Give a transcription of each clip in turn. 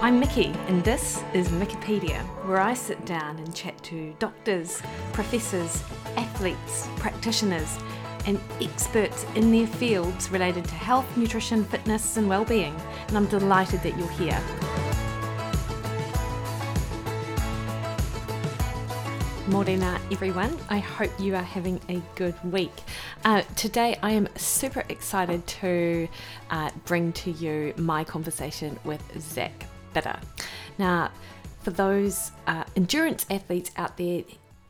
I'm Mikki, and this is Mikkipedia, where I sit down and chat to doctors, professors, athletes, practitioners, and experts in their fields related to health, nutrition, fitness, and well-being. And I'm delighted that you're here. Morena, everyone. I hope you are having a good week. Uh, today, I am super excited to uh, bring to you my conversation with Zach Bitter. Now, for those uh, endurance athletes out there,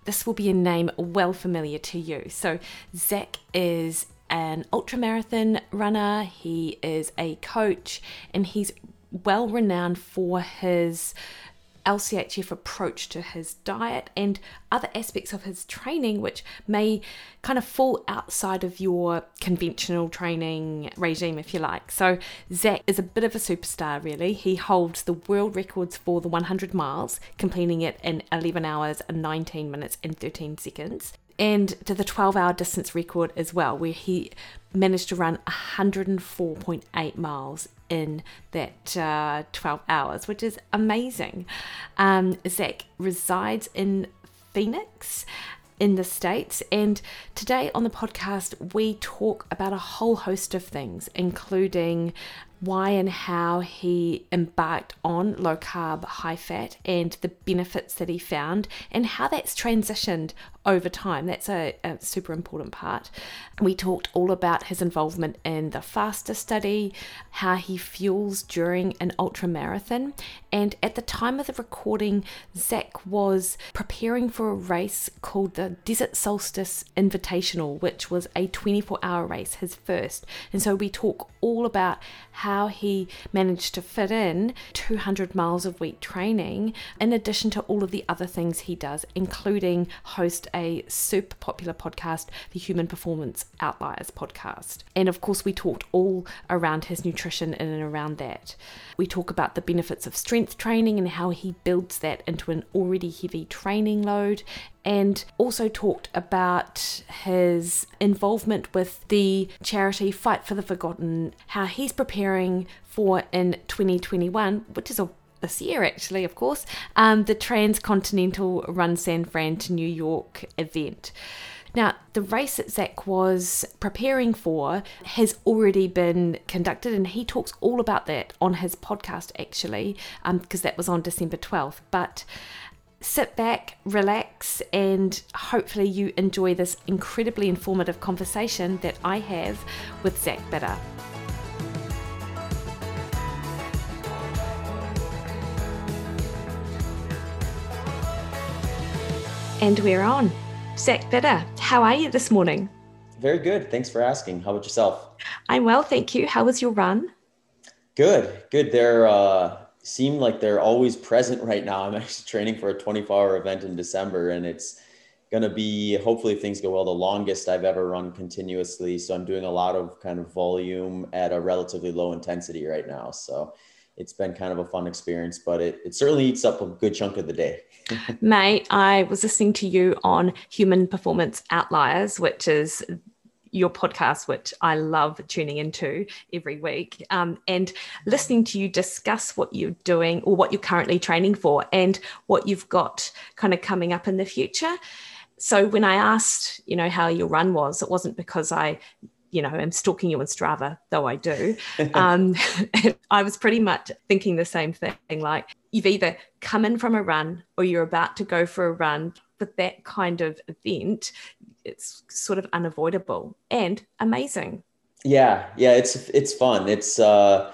this will be a name well familiar to you. So, Zach is an ultramarathon runner, he is a coach, and he's well renowned for his LCHF approach to his diet and other aspects of his training, which may kind of fall outside of your conventional training regime, if you like. So, Zach is a bit of a superstar, really. He holds the world records for the 100 miles, completing it in 11 hours and 19 minutes and 13 seconds and to the 12 hour distance record as well, where he managed to run 104.8 miles in that uh, 12 hours, which is amazing. Um, Zach resides in Phoenix in the States. And today on the podcast, we talk about a whole host of things, including why and how he embarked on low carb, high fat, and the benefits that he found, and how that's transitioned over time. That's a, a, super important part. We talked all about his involvement in the FASTER study, how he fuels during an ultra marathon, and at the time of the recording, Zach was preparing for a race called the Desert Solstice Invitational, which was a 24 hour race, his first. And so we talk all about how he managed to fit in 200 miles of week training, in addition to all of the other things he does, including host a super popular podcast, the Human Performance Outliers podcast. And of course, we talked all around his nutrition in and around that. We talk about the benefits of strength training and how he builds that into an already heavy training load and also talked about his involvement with the charity Fight for the Forgotten, how he's preparing for in 2021, which is a this year, actually, of course, um, the Transcontinental Run San Fran to New York event. Now, the race that Zach was preparing for has already been conducted, and he talks all about that on his podcast, actually, because um, that was on December 12th. But sit back, relax, and hopefully you enjoy this incredibly informative conversation that I have with Zach Bitter. And we're on. Zach Bitter, how are you this morning? Very good. Thanks for asking. How about yourself? I'm well, thank you. How was your run? Good, good. They're uh, seem like they're always present right now. I'm actually training for a 24 hour event in December, and it's going to be hopefully if things go well the longest I've ever run continuously. So I'm doing a lot of kind of volume at a relatively low intensity right now. So it's been kind of a fun experience, but it, it certainly eats up a good chunk of the day. Mate, I was listening to you on Human Performance Outliers, which is your podcast, which I love tuning into every week, um, and listening to you discuss what you're doing or what you're currently training for and what you've got kind of coming up in the future. So when I asked, you know, how your run was, it wasn't because I you know, am stalking you on Strava, though I do. Um, I was pretty much thinking the same thing. Like you've either come in from a run or you're about to go for a run. But that kind of event, it's sort of unavoidable and amazing. Yeah, yeah, it's it's fun. It's uh,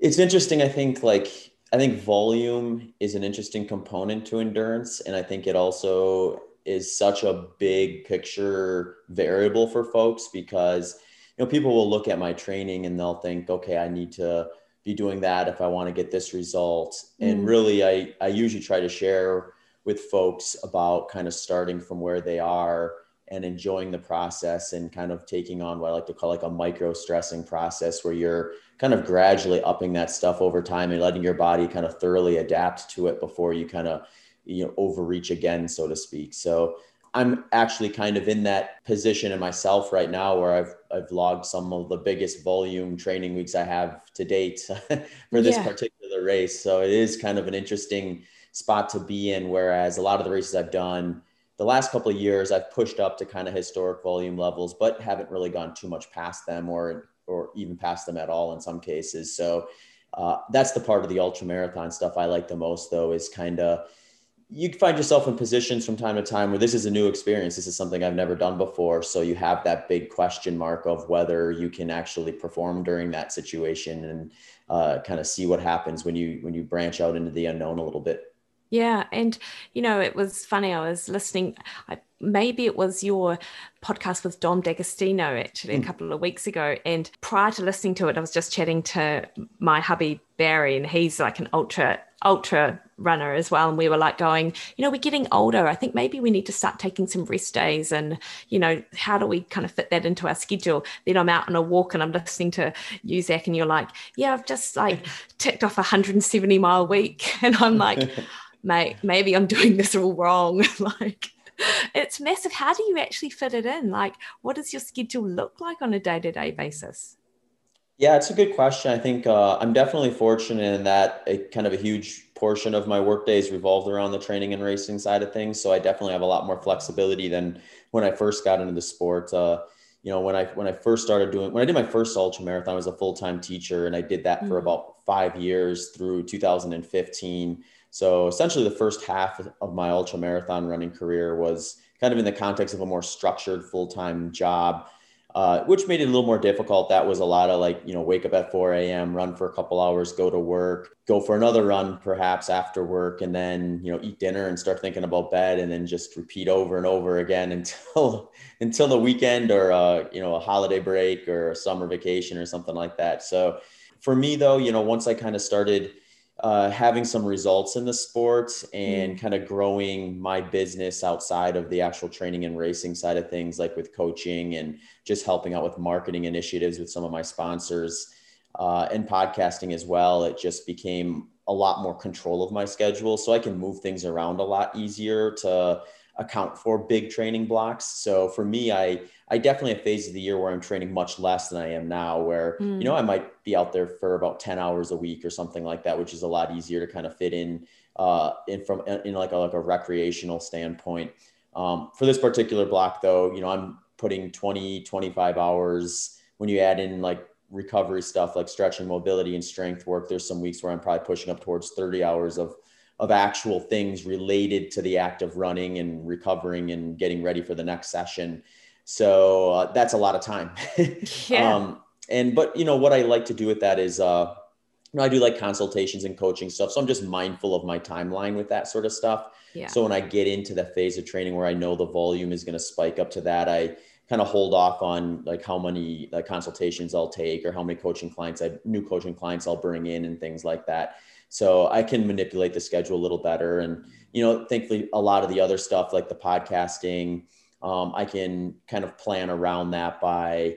it's interesting. I think like I think volume is an interesting component to endurance, and I think it also is such a big picture variable for folks because you know people will look at my training and they'll think okay i need to be doing that if i want to get this result mm. and really i i usually try to share with folks about kind of starting from where they are and enjoying the process and kind of taking on what I like to call like a micro stressing process where you're kind of gradually upping that stuff over time and letting your body kind of thoroughly adapt to it before you kind of you know overreach again so to speak so I'm actually kind of in that position in myself right now where I've I've logged some of the biggest volume training weeks I have to date for this yeah. particular race. So it is kind of an interesting spot to be in. Whereas a lot of the races I've done the last couple of years, I've pushed up to kind of historic volume levels, but haven't really gone too much past them or or even past them at all in some cases. So uh, that's the part of the ultra marathon stuff I like the most, though, is kind of you find yourself in positions from time to time where this is a new experience. This is something I've never done before. So you have that big question mark of whether you can actually perform during that situation and uh, kind of see what happens when you when you branch out into the unknown a little bit. Yeah, and you know it was funny. I was listening. I, maybe it was your podcast with Dom D'Agostino actually mm. a hmm. couple of weeks ago. And prior to listening to it, I was just chatting to my hubby Barry, and he's like an ultra ultra runner as well. And we were like going you know we're getting older. I think maybe we need to start taking some rest days and you know how do we kind of fit that into our schedule? Then i'm out on a walk and i'm listening to you zach and you're like yeah i've just like ticked off a 170 mile week. And i'm like mate maybe i'm doing this all wrong. Like it's massive. How do you actually fit it in? Like what does your schedule look like on a day-to-day basis yeah, it's a good question. I think uh, I'm definitely fortunate in that a kind of a huge portion of my work days revolved around the training and racing side of things. So I definitely have a lot more flexibility than when I first got into the sport. Uh, you know, when I when I first started doing when I did my first ultra marathon, I was a full time teacher, and I did that mm-hmm. for about five years through 2015. So essentially, the first half of my ultra marathon running career was kind of in the context of a more structured full time job uh, which made it a little more difficult. That was a lot of like, you know, wake up at 4 a.m., run for a couple hours, go to work, go for another run perhaps after work, and then, you know, eat dinner and start thinking about bed and then just repeat over and over again until until the weekend or uh, you know, a holiday break or a summer vacation or something like that. So for me though, you know, once I kind of started uh, having some results in the sport and mm. kind of growing my business outside of the actual training and racing side of things, like with coaching and just helping out with marketing initiatives with some of my sponsors uh, and podcasting as well. It just became a lot more control of my schedule. So I can move things around a lot easier to account for big training blocks. So for me, I I definitely have phases of the year where I'm training much less than I am now, where mm. you know I might be out there for about 10 hours a week or something like that, which is a lot easier to kind of fit in uh, in from in like a, like a recreational standpoint. Um, for this particular block, though, you know I'm putting 20 25 hours when you add in like recovery stuff like stretching, mobility, and strength work. There's some weeks where I'm probably pushing up towards 30 hours of of actual things related to the act of running and recovering and getting ready for the next session. So uh, that's a lot of time. yeah. Um, and but you know what I like to do with that is uh, you know I do like consultations and coaching stuff. So I'm just mindful of my timeline with that sort of stuff. Yeah. So when I get into the phase of training where I know the volume is going to spike up to that, I kind of hold off on like how many like consultations I'll take or how many coaching clients I new coaching clients I'll bring in and things like that so I can manipulate the schedule a little better. And, you know, thankfully, a lot of the other stuff like the podcasting, um, I can kind of plan around that by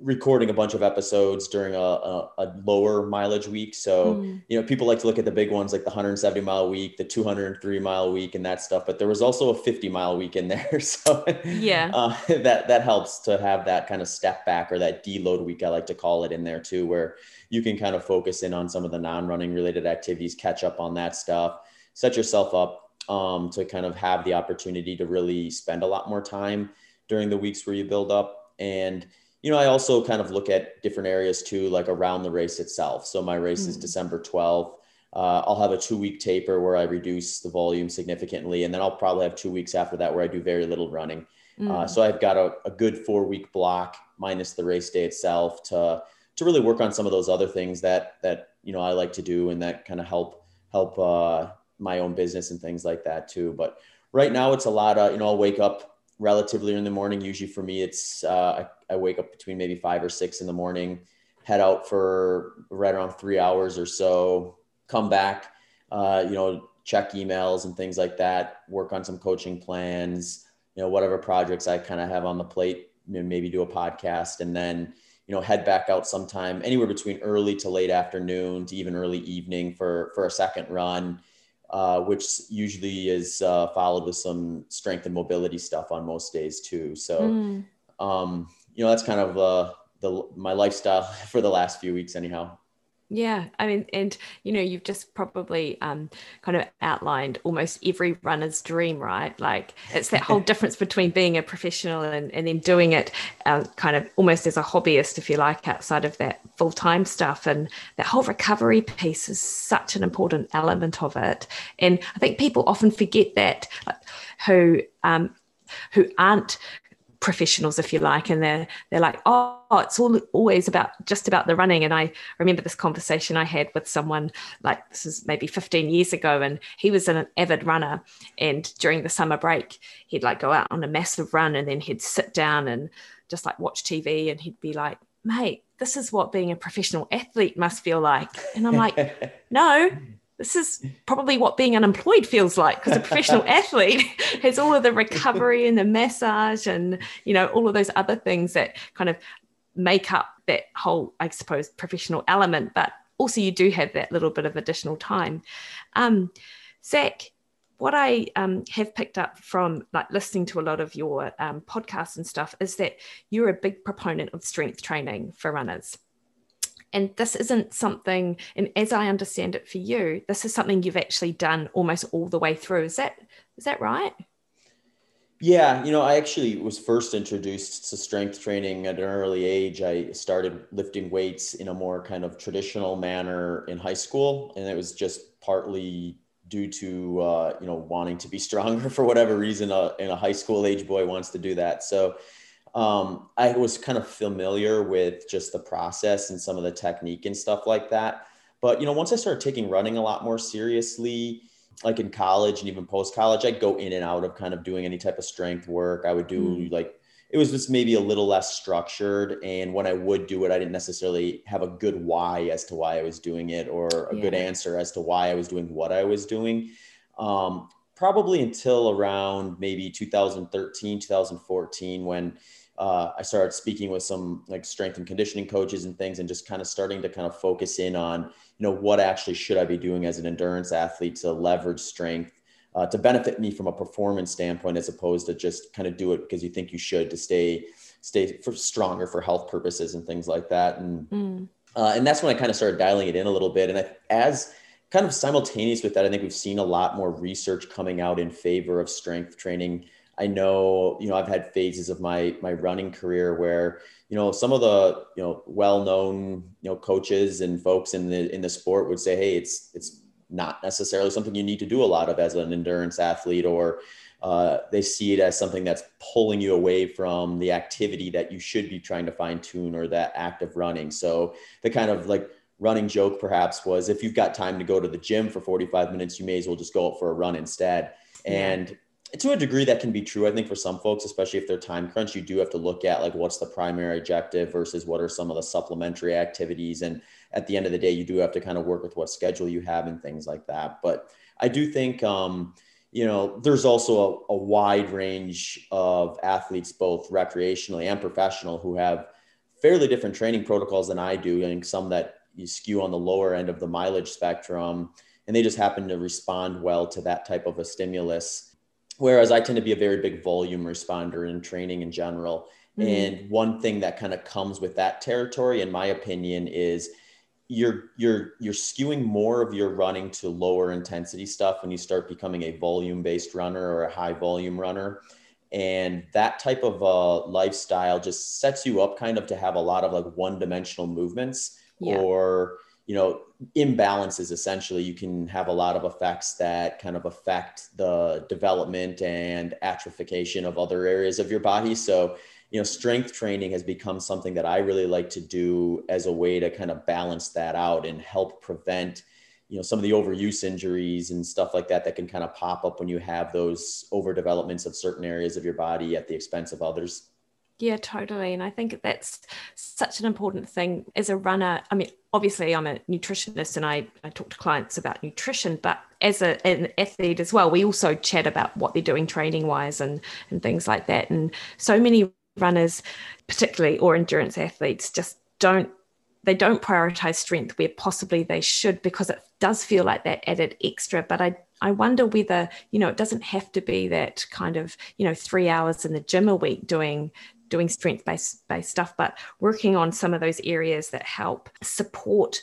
recording a bunch of episodes during a, a, a lower mileage week. So, mm. you know, people like to look at the big ones like the 170 mile week, the 203 mile week, and that stuff. But there was also a 50 mile week in there. So, yeah, uh, that that helps to have that kind of step back or that deload week, I like to call it in there too, where you can kind of focus in on some of the non running related activities, catch up on that stuff, set yourself up um, to kind of have the opportunity to really spend a lot more time during the weeks where you build up. And, you know, I also kind of look at different areas too, like around the race itself. So my race mm-hmm. is December 12th. Uh, I'll have a two week taper where I reduce the volume significantly. And then I'll probably have two weeks after that where I do very little running. Mm-hmm. Uh, mm. so I've got a, a good four week block minus the race day itself to, to really work on some of those other things that, that, you know, I like to do and that kind of help, help uh, my own business and things like that too. But right now it's a lot of, you know, I'll wake up relatively in the morning. Usually for me, it's uh, I, I, wake up between maybe five or six in the morning, head out for right around three hours or so, come back, uh, you know, check emails and things like that, work on some coaching plans, you know, whatever projects I kind of have on the plate, maybe do a podcast and then, you know, head back out sometime anywhere between early to late afternoon to even early evening for, for a second run uh, which usually is uh, followed with some strength and mobility stuff on most days too. So, mm. um, you know, that's kind of uh, the my lifestyle for the last few weeks, anyhow. Yeah, I mean, and you know, you've just probably um, kind of outlined almost every runner's dream, right? Like it's that whole difference between being a professional and, and then doing it uh, kind of almost as a hobbyist, if you like, outside of that full time stuff. And that whole recovery piece is such an important element of it. And I think people often forget that, who um, who aren't professionals, if you like, and they're they're like, oh, Oh, it's all always about just about the running. And I remember this conversation I had with someone like this is maybe 15 years ago, and he was an avid runner. And during the summer break, he'd like go out on a massive run, and then he'd sit down and just like watch TV, and he'd be like, mate, this is what being a professional athlete must feel like. And I'm like, no, this is probably what being unemployed feels like because a professional athlete has all of the recovery and the massage and you know all of those other things that kind of make up that whole i suppose professional element but also you do have that little bit of additional time um, zach what I um, have picked up from like listening to a lot of your um, podcasts and stuff is that you're a big proponent of strength training for runners. And this isn't something, and as I understand it for you, this is something you've actually done almost all the way through. Is that is that right? Yeah, you know, I actually was first introduced to strength training at an early age. I started lifting weights in a more kind of traditional manner in high school, and it was just partly due to uh, you know wanting to be stronger for whatever reason. Uh, and a high school age boy wants to do that, so um, I was kind of familiar with just the process and some of the technique and stuff like that. But you know, once I started taking running a lot more seriously, like in college and even post college, I'd go in and out of kind of doing any type of strength work. I would do mm. like it was just maybe a little less structured. And when I would do it, I didn't necessarily have a good why as to why I was doing it or a yeah. good answer as to why I was doing what I was doing. Um, probably until around maybe 2013, 2014, when uh, I started speaking with some like strength and conditioning coaches and things, and just kind of starting to kind of focus in on, you know, what actually should I be doing as an endurance athlete to leverage strength uh, to benefit me from a performance standpoint, as opposed to just kind of do it because you think you should to stay stay for stronger for health purposes and things like that. And mm. uh, and that's when I kind of started dialing it in a little bit. And I, as kind of simultaneous with that, I think we've seen a lot more research coming out in favor of strength training I know, you know, I've had phases of my my running career where, you know, some of the, you know, well-known, you know, coaches and folks in the in the sport would say, hey, it's it's not necessarily something you need to do a lot of as an endurance athlete, or uh, they see it as something that's pulling you away from the activity that you should be trying to fine tune or that active running. So the kind of like running joke perhaps was if you've got time to go to the gym for 45 minutes, you may as well just go out for a run instead. And to a degree that can be true i think for some folks especially if they're time crunch you do have to look at like what's the primary objective versus what are some of the supplementary activities. And at the end of the day you do have to kind of work with what schedule you have and things like that. But i do think um, you know there's also a, a wide range of athletes both recreationally and professional who have fairly different training protocols than i do and some that you skew on the lower end of the mileage spectrum and they just happen to respond well to that type of a stimulus Whereas I tend to be a very big volume responder in training in general. Mm-hmm. And one thing that kind of comes with that territory, in my opinion, is you're you're you're skewing more of your running to lower intensity stuff when you start becoming a volume based runner or a high volume runner and that type of uh, lifestyle just sets you up kind of to have a lot of like one dimensional movements yeah. or you know imbalances essentially you can have a lot of effects that kind of affect the development and atrophication of other areas of your body. So you know strength training has become something that i really like to do as a way to kind of balance that out and help prevent you know some of the overuse injuries and stuff like that that can kind of pop up when you have those overdevelopments of certain areas of your body at the expense of others yeah, totally. And I think that's such an important thing as a runner. I mean, obviously, I'm a nutritionist and I, I talk to clients about nutrition, but as a, an athlete as well, we also chat about what they're doing training wise and, and things like that. And so many runners, particularly or endurance athletes, just don't they don't prioritize strength where possibly they should because it does feel like that added extra but i I wonder whether, you know, it doesn't have to be that kind of, you know, three hours in the gym a week doing doing strength based based stuff, but working on some of those areas that help support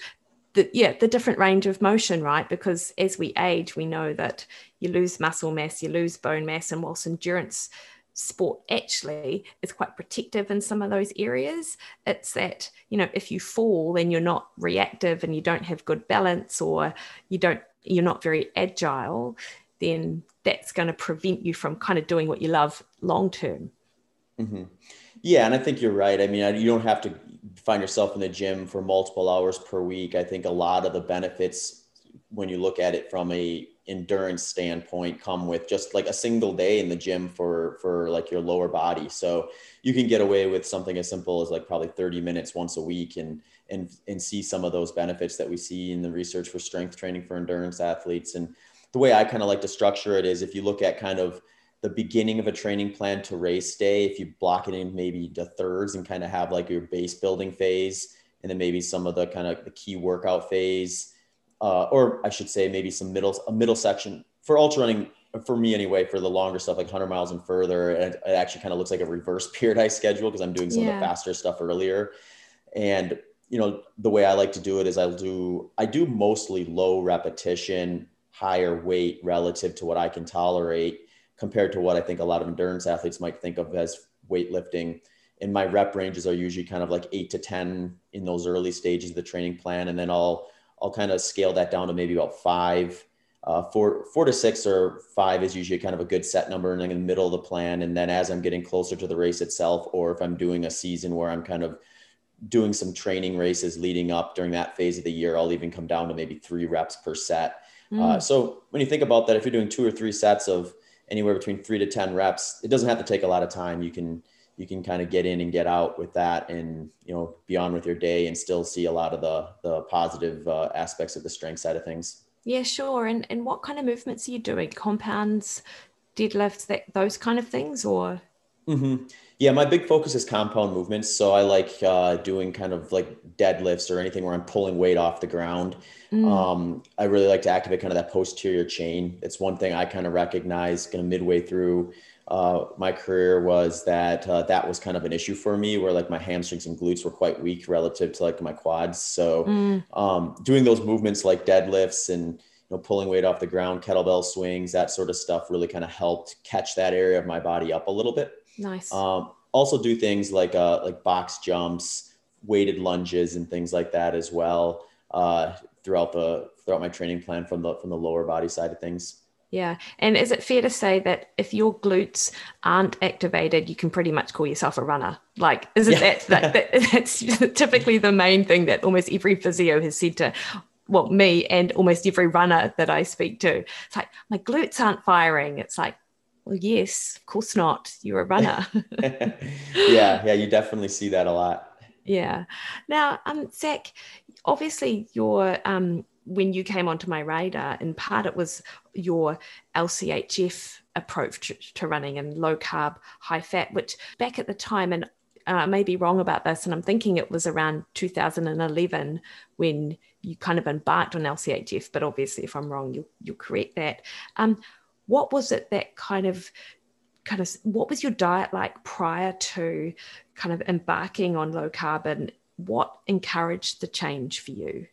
the yeah the different range of motion right? Because as we age we know that you lose muscle mass you lose bone mass and whilst endurance sport actually is quite protective in some of those areas it's that you know if you fall then you're not reactive and you don't have good balance or you don't you're not very agile then that's going to prevent you from kind of doing what you love long term mm-hmm. yeah and i think you're right. I mean you don't have to find yourself in the gym for multiple hours per week. I think a lot of the benefits when you look at it from a endurance standpoint come with just like a single day in the gym for for like your lower body. So you can get away with something as simple as like probably 30 minutes once a week and and and see some of those benefits that we see in the research for strength training for endurance athletes. And the way i kind of like to structure it is if you look at kind of the beginning of a training plan to race day if you block it in maybe the thirds and kind of have like your base building phase and then maybe some of the kind of the key workout phase uh, or I should say maybe some middle a middle section for ultra running for me anyway for the longer stuff like 100 miles and further it, it actually kind of looks like a reverse periodized schedule because I'm doing some yeah. of the faster stuff earlier and you know the way I like to do it is I'll do I do mostly low repetition higher weight relative to what I can tolerate compared to what I think a lot of endurance athletes might think of as weightlifting and my rep ranges are usually kind of like 8 to 10 in those early stages of the training plan and then I'll I'll kind of scale that down to maybe about five. Uh, four, four to six or five is usually kind of a good set number and in the middle of the plan. And then as I'm getting closer to the race itself, or if I'm doing a season where I'm kind of doing some training races leading up during that phase of the year, I'll even come down to maybe three reps per set. Mm. Uh, so when you think about that, if you're doing two or three sets of anywhere between three to 10 reps, it doesn't have to take a lot of time. You can, you can kind of get in and get out with that and you know be on with your day and still see a lot of the the positive uh, aspects of the strength side of things. Yeah sure. And and what kind of movements are you doing? Compounds deadlifts that those kind of things or? Mm-hmm. Yeah my big focus is compound movements. So i like uh, doing kind of like deadlifts or anything where i'm pulling weight off the ground. Mm. um, i really like to activate kind of that posterior chain. It's one thing i kind of recognize kind of midway through uh, my career was that uh, that was kind of an issue for me where like my hamstrings and glutes were quite weak relative to like my quads. So mm. um, doing those movements like deadlifts and you know pulling weight off the ground kettlebell swings that sort of stuff really kind of helped catch that area of my body up a little bit nice um, also do things like uh, like box jumps weighted lunges and things like that as well uh, throughout the throughout my training plan from the from the lower body side of things yeah. And is it fair to say that if your glutes aren't activated, you can pretty much call yourself a runner? Like, isn't yeah. that, that, that, that's typically the main thing that almost every physio has said to, well, me and almost every runner that I speak to? It's like, my glutes aren't firing. It's like, well, yes, of course not. You're a runner. yeah. Yeah. You definitely see that a lot. Yeah. Now, um, Zach, obviously your um, when you came onto my radar, in part it was your LCHF approach to running and low carb, high fat, which back at the time, and uh, I may be wrong about this, and I'm thinking it was around 2011 when you kind of embarked on LCHF, but obviously if I'm wrong, you'll, you'll correct that. Um, what was it that kind of kind of what was your diet like prior to kind of embarking on low carbon what encouraged the change for you?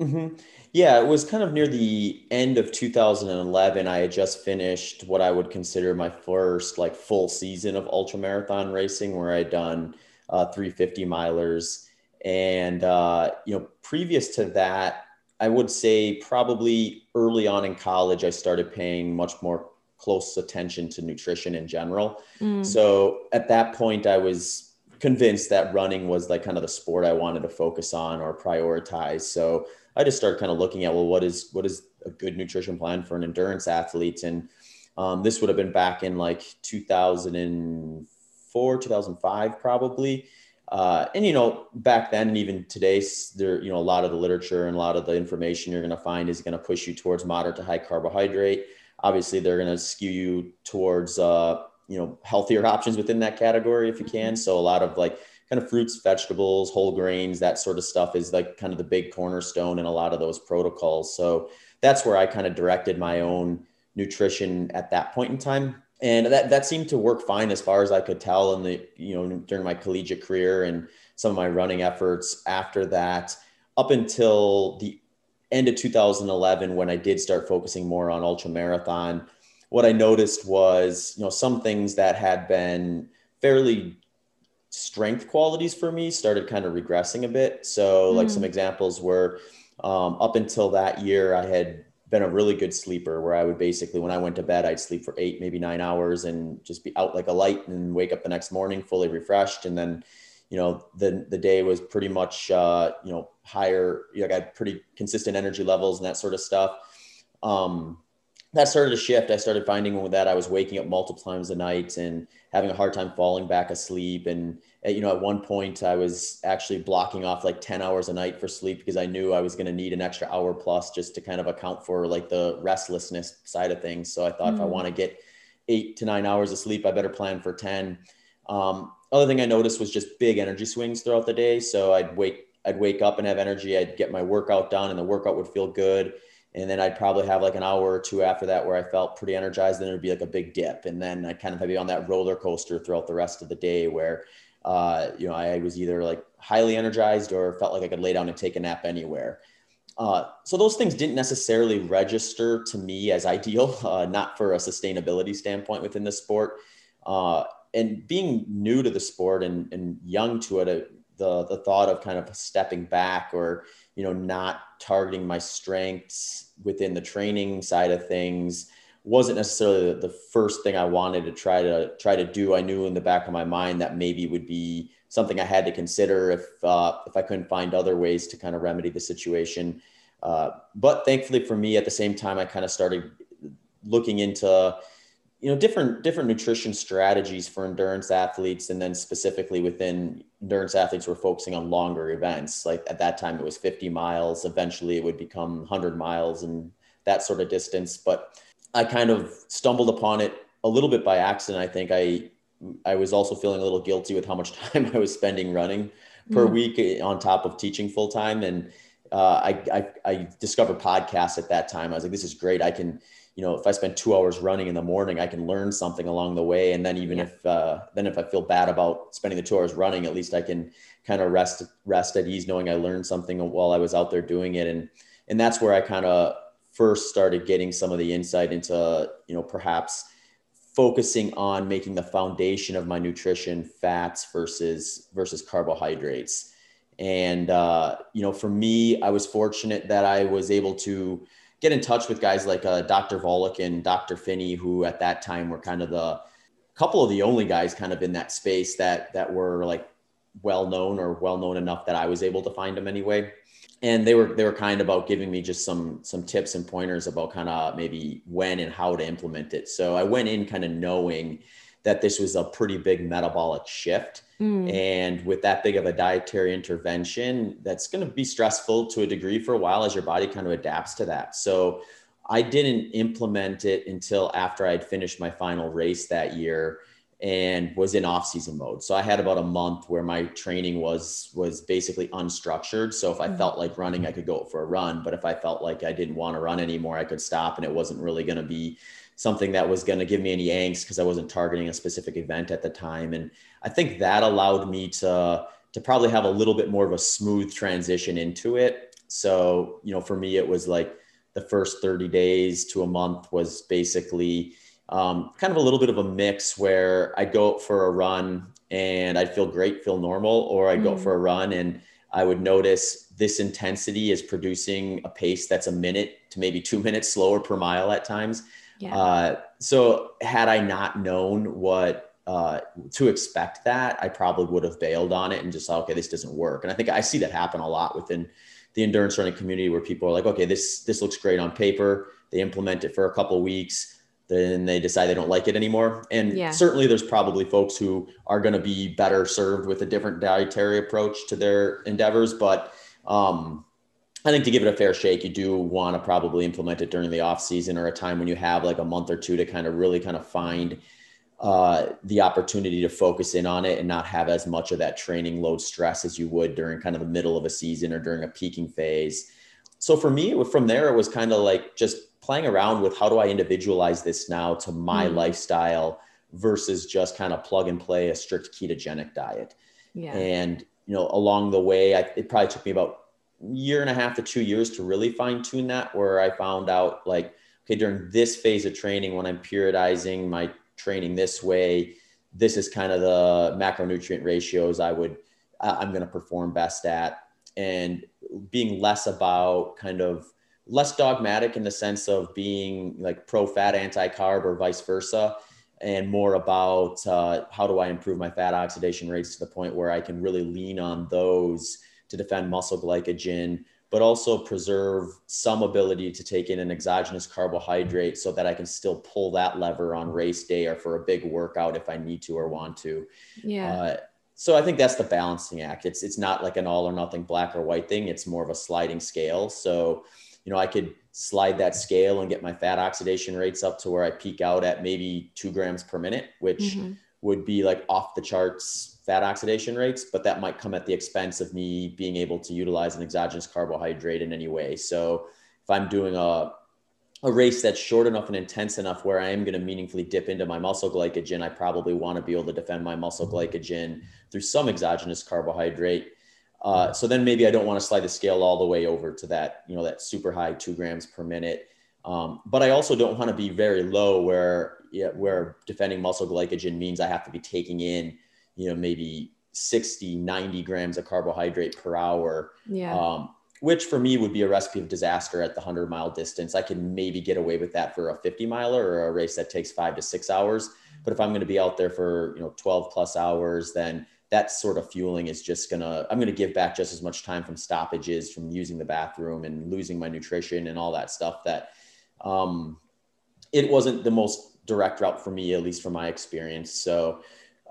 Mm-hmm. Yeah, it was kind of near the end of 2011. I had just finished what I would consider my first like full season of ultra marathon racing, where I'd done uh, 350 milers, and uh, you know, previous to that, I would say probably early on in college, I started paying much more close attention to nutrition in general. Mm. So at that point, I was convinced that running was like kind of the sport I wanted to focus on or prioritize. So I just started kind of looking at well, what is what is a good nutrition plan for an endurance athlete, and um, this would have been back in like 2004, 2005, probably. Uh, and you know, back then and even today, there you know a lot of the literature and a lot of the information you're going to find is going to push you towards moderate to high carbohydrate. Obviously, they're going to skew you towards uh, you know healthier options within that category if you can. Mm-hmm. So a lot of like kind of fruits, vegetables, whole grains, that sort of stuff is like kind of the big cornerstone in a lot of those protocols. So that's where I kind of directed my own nutrition at that point in time. And that, that seemed to work fine as far as I could tell in the, you know, during my collegiate career and some of my running efforts after that, up until the end of 2011, when I did start focusing more on ultra marathon, what I noticed was, you know, some things that had been fairly strength qualities for me started kind of regressing a bit. So, like some hmm. examples were um, up until that year, I had been a really good sleeper where I would basically, when I went to bed, I'd sleep for eight, maybe nine hours and just be out like a light and wake up the next morning fully refreshed. And then, you know, the, the day was pretty much, uh, you know, higher, know, I got pretty consistent energy levels and that sort of stuff. Um, that started to shift. I started finding with that I was waking up multiple times a night and having a hard time falling back asleep. And uh, you know, at one point, I was actually blocking off like ten hours a night for sleep because I knew I was going to need an extra hour plus just to kind of account for like the restlessness side of things. So I thought mm. if I mm. want to get eight to nine hours of sleep, I better plan for ten. Um, other thing I noticed was just big energy swings throughout the day. So I'd wake I'd wake up and have energy. I'd get my workout done, and the workout would feel good and then I'd probably have like an hour or two after that where I felt pretty energized. Then it'd be like a big dip, and then I kind of be on that roller coaster throughout the rest of the day, where uh, you know I was either like highly energized or felt like I could lay down and take a nap anywhere. Uh, so those things didn't necessarily register to me as ideal, uh, not for a sustainability standpoint within the sport. Uh, and being new to the sport and, and young to it, uh, the the thought of kind of stepping back or you know not targeting my strengths within the training side of things wasn't necessarily the first thing I wanted to try to try to do. I knew in the back of my mind that maybe would be something I had to consider if uh, if I couldn't find other ways to kind of remedy the situation. Uh, but thankfully for me, at the same time, I kind of started looking into you know different different nutrition strategies for endurance athletes and then specifically within endurance athletes we're focusing on longer events. Like at that time it was 50 miles. Eventually it would become 100 miles and that sort of distance. But i kind of stumbled upon it a little bit by accident i think. I i was also feeling a little guilty with how much time i was spending running per mm. week on top of teaching full time and uh, I, I i discovered podcasts at that time. I was like this is great. I can you know if i spend two hours running in the morning i can learn something along the way. And then even yeah. if uh, then if i feel bad about spending the two hours running at least i can kind of rest rest at ease knowing i learned something while i was out there doing it. And and that's where i kind of first started getting some of the insight into you know perhaps focusing on making the foundation of my nutrition fats versus versus carbohydrates. And uh, you know for me i was fortunate that i was able to get in touch with guys like uh, Dr. Volek and Dr. Phinney, who at that time were kind of the couple of the only guys kind of in that space that that were like well known or well known enough that I was able to find them anyway. And they were they were kind about giving me just some some tips and pointers about kind of maybe when and how to implement it. So I went in kind of knowing that this was a pretty big metabolic shift. Mm. And with that big of a dietary intervention, that's going to be stressful to a degree for a while as your body kind of adapts to that. So I didn't implement it until after I'd finished my final race that year and was in off-season mode. So I had about a month where my training was was basically unstructured. So if I mm. felt like running, I could go for a run, but if I felt like I didn't want to run anymore, I could stop and it wasn't really going to be something that was going to give me any angst because I wasn't targeting a specific event at the time. And I think that allowed me to to probably have a little bit more of a smooth transition into it. So, you know, for me, it was like the first 30 days to a month was basically um, kind of a little bit of a mix where I'd go for a run and I'd feel great, feel normal, or I'd mm. go for a run and I would notice this intensity is producing a pace that's a minute to maybe two minutes slower per mile at times. Yeah. Uh, so had I not known what uh, to expect that, I probably would have bailed on it and just thought, okay, this doesn't work. And I think I see that happen a lot within the endurance running community where people are like, okay, this this looks great on paper. They implement it for a couple weeks, then they decide they don't like it anymore. And yeah. certainly, there's probably folks who are going to be better served with a different dietary approach to their endeavors, but um, I think to give it a fair shake, you do want to probably implement it during the off season or a time when you have like a month or two to kind of really kind of find uh, the opportunity to focus in on it and not have as much of that training load stress as you would during kind of the middle of a season or during a peaking phase. So for me, from there, it was kind of like just playing around with how do I individualize this now to my mm. lifestyle versus just kind of plug and play a strict ketogenic diet. Yeah. And you know, along the way, I, it probably took me about year and a half to two years to really fine tune that. Where I found out like, okay, during this phase of training, when I'm periodizing my training this way, this is kind of the macronutrient ratios I would I'm going to perform best at, and being less about kind of less dogmatic in the sense of being like pro fat, anti carb, or vice versa, and more about uh, how do I improve my fat oxidation rates to the point where I can really lean on those to defend muscle glycogen, but also preserve some ability to take in an exogenous carbohydrate so that I can still pull that lever on race day or for a big workout if I need to or want to. Yeah. Uh, so I think that's the balancing act. It's it's not like an all or nothing black or white thing. It's more of a sliding scale. So you know, I could slide that scale and get my fat oxidation rates up to where I peak out at maybe two grams per minute, which mm-hmm. Would be like off the charts fat oxidation rates, but that might come at the expense of me being able to utilize an exogenous carbohydrate in any way. So if I'm doing a a race that's short enough and intense enough where I am going to meaningfully dip into my muscle glycogen, I probably want to be able to defend my muscle glycogen through some exogenous carbohydrate. Uh, so then maybe I don't want to slide the scale all the way over to that, you know, that super high two grams per minute. Um, but I also don't want to be very low where, yeah, where defending muscle glycogen means I have to be taking in, you know, maybe 60, 90 grams of carbohydrate per hour. Yeah. Um, which for me would be a recipe of disaster at the 100 mile distance. I can maybe get away with that for a 50 miler or a race that takes five to six hours. But if I'm going to be out there for, you know, 12 plus hours, then that sort of fueling is just gonna i'm gonna give back just as much time from stoppages from using the bathroom and losing my nutrition and all that stuff that um, it wasn't the most direct route for me at least from my experience so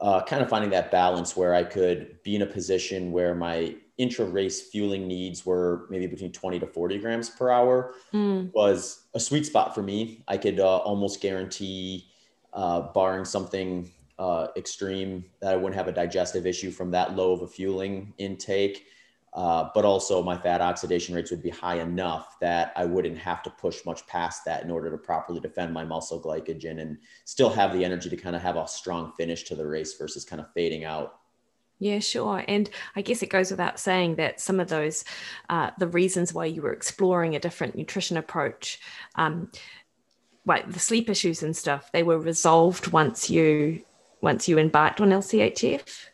uh, kind of finding that balance where i could be in a position where my intra race fueling needs were maybe between 20 to 40 grams per hour mm. was a sweet spot for me i could uh, almost guarantee uh, barring something uh, extreme that I wouldn't have a digestive issue from that low of a fueling intake. Uh, but also my fat oxidation rates would be high enough that I wouldn't have to push much past that in order to properly defend my muscle glycogen and still have the energy to kind of have a strong finish to the race versus kind of fading out. Yeah, sure. And I guess it goes without saying that some of those, uh, the reasons why you were exploring a different nutrition approach, um, like the sleep issues and stuff, they were resolved once you once you embarked on LCHF?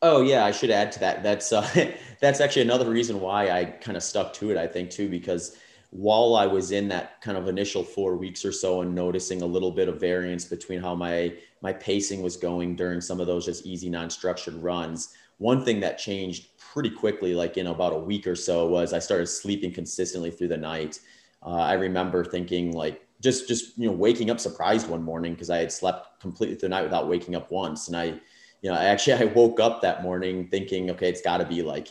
Oh yeah, I should add to that. That's uh, that's actually another reason why I kind of stuck to it. I think too because while I was in that kind of initial four weeks or so and noticing a little bit of variance between how my my pacing was going during some of those just easy non-structured runs, one thing that changed pretty quickly, like in about a week or so, was I started sleeping consistently through the night. Uh, I remember thinking like just just you know waking up surprised one morning because I had slept completely through the night without waking up once, and I, you know, I actually I woke up that morning thinking, okay, it's got to be like,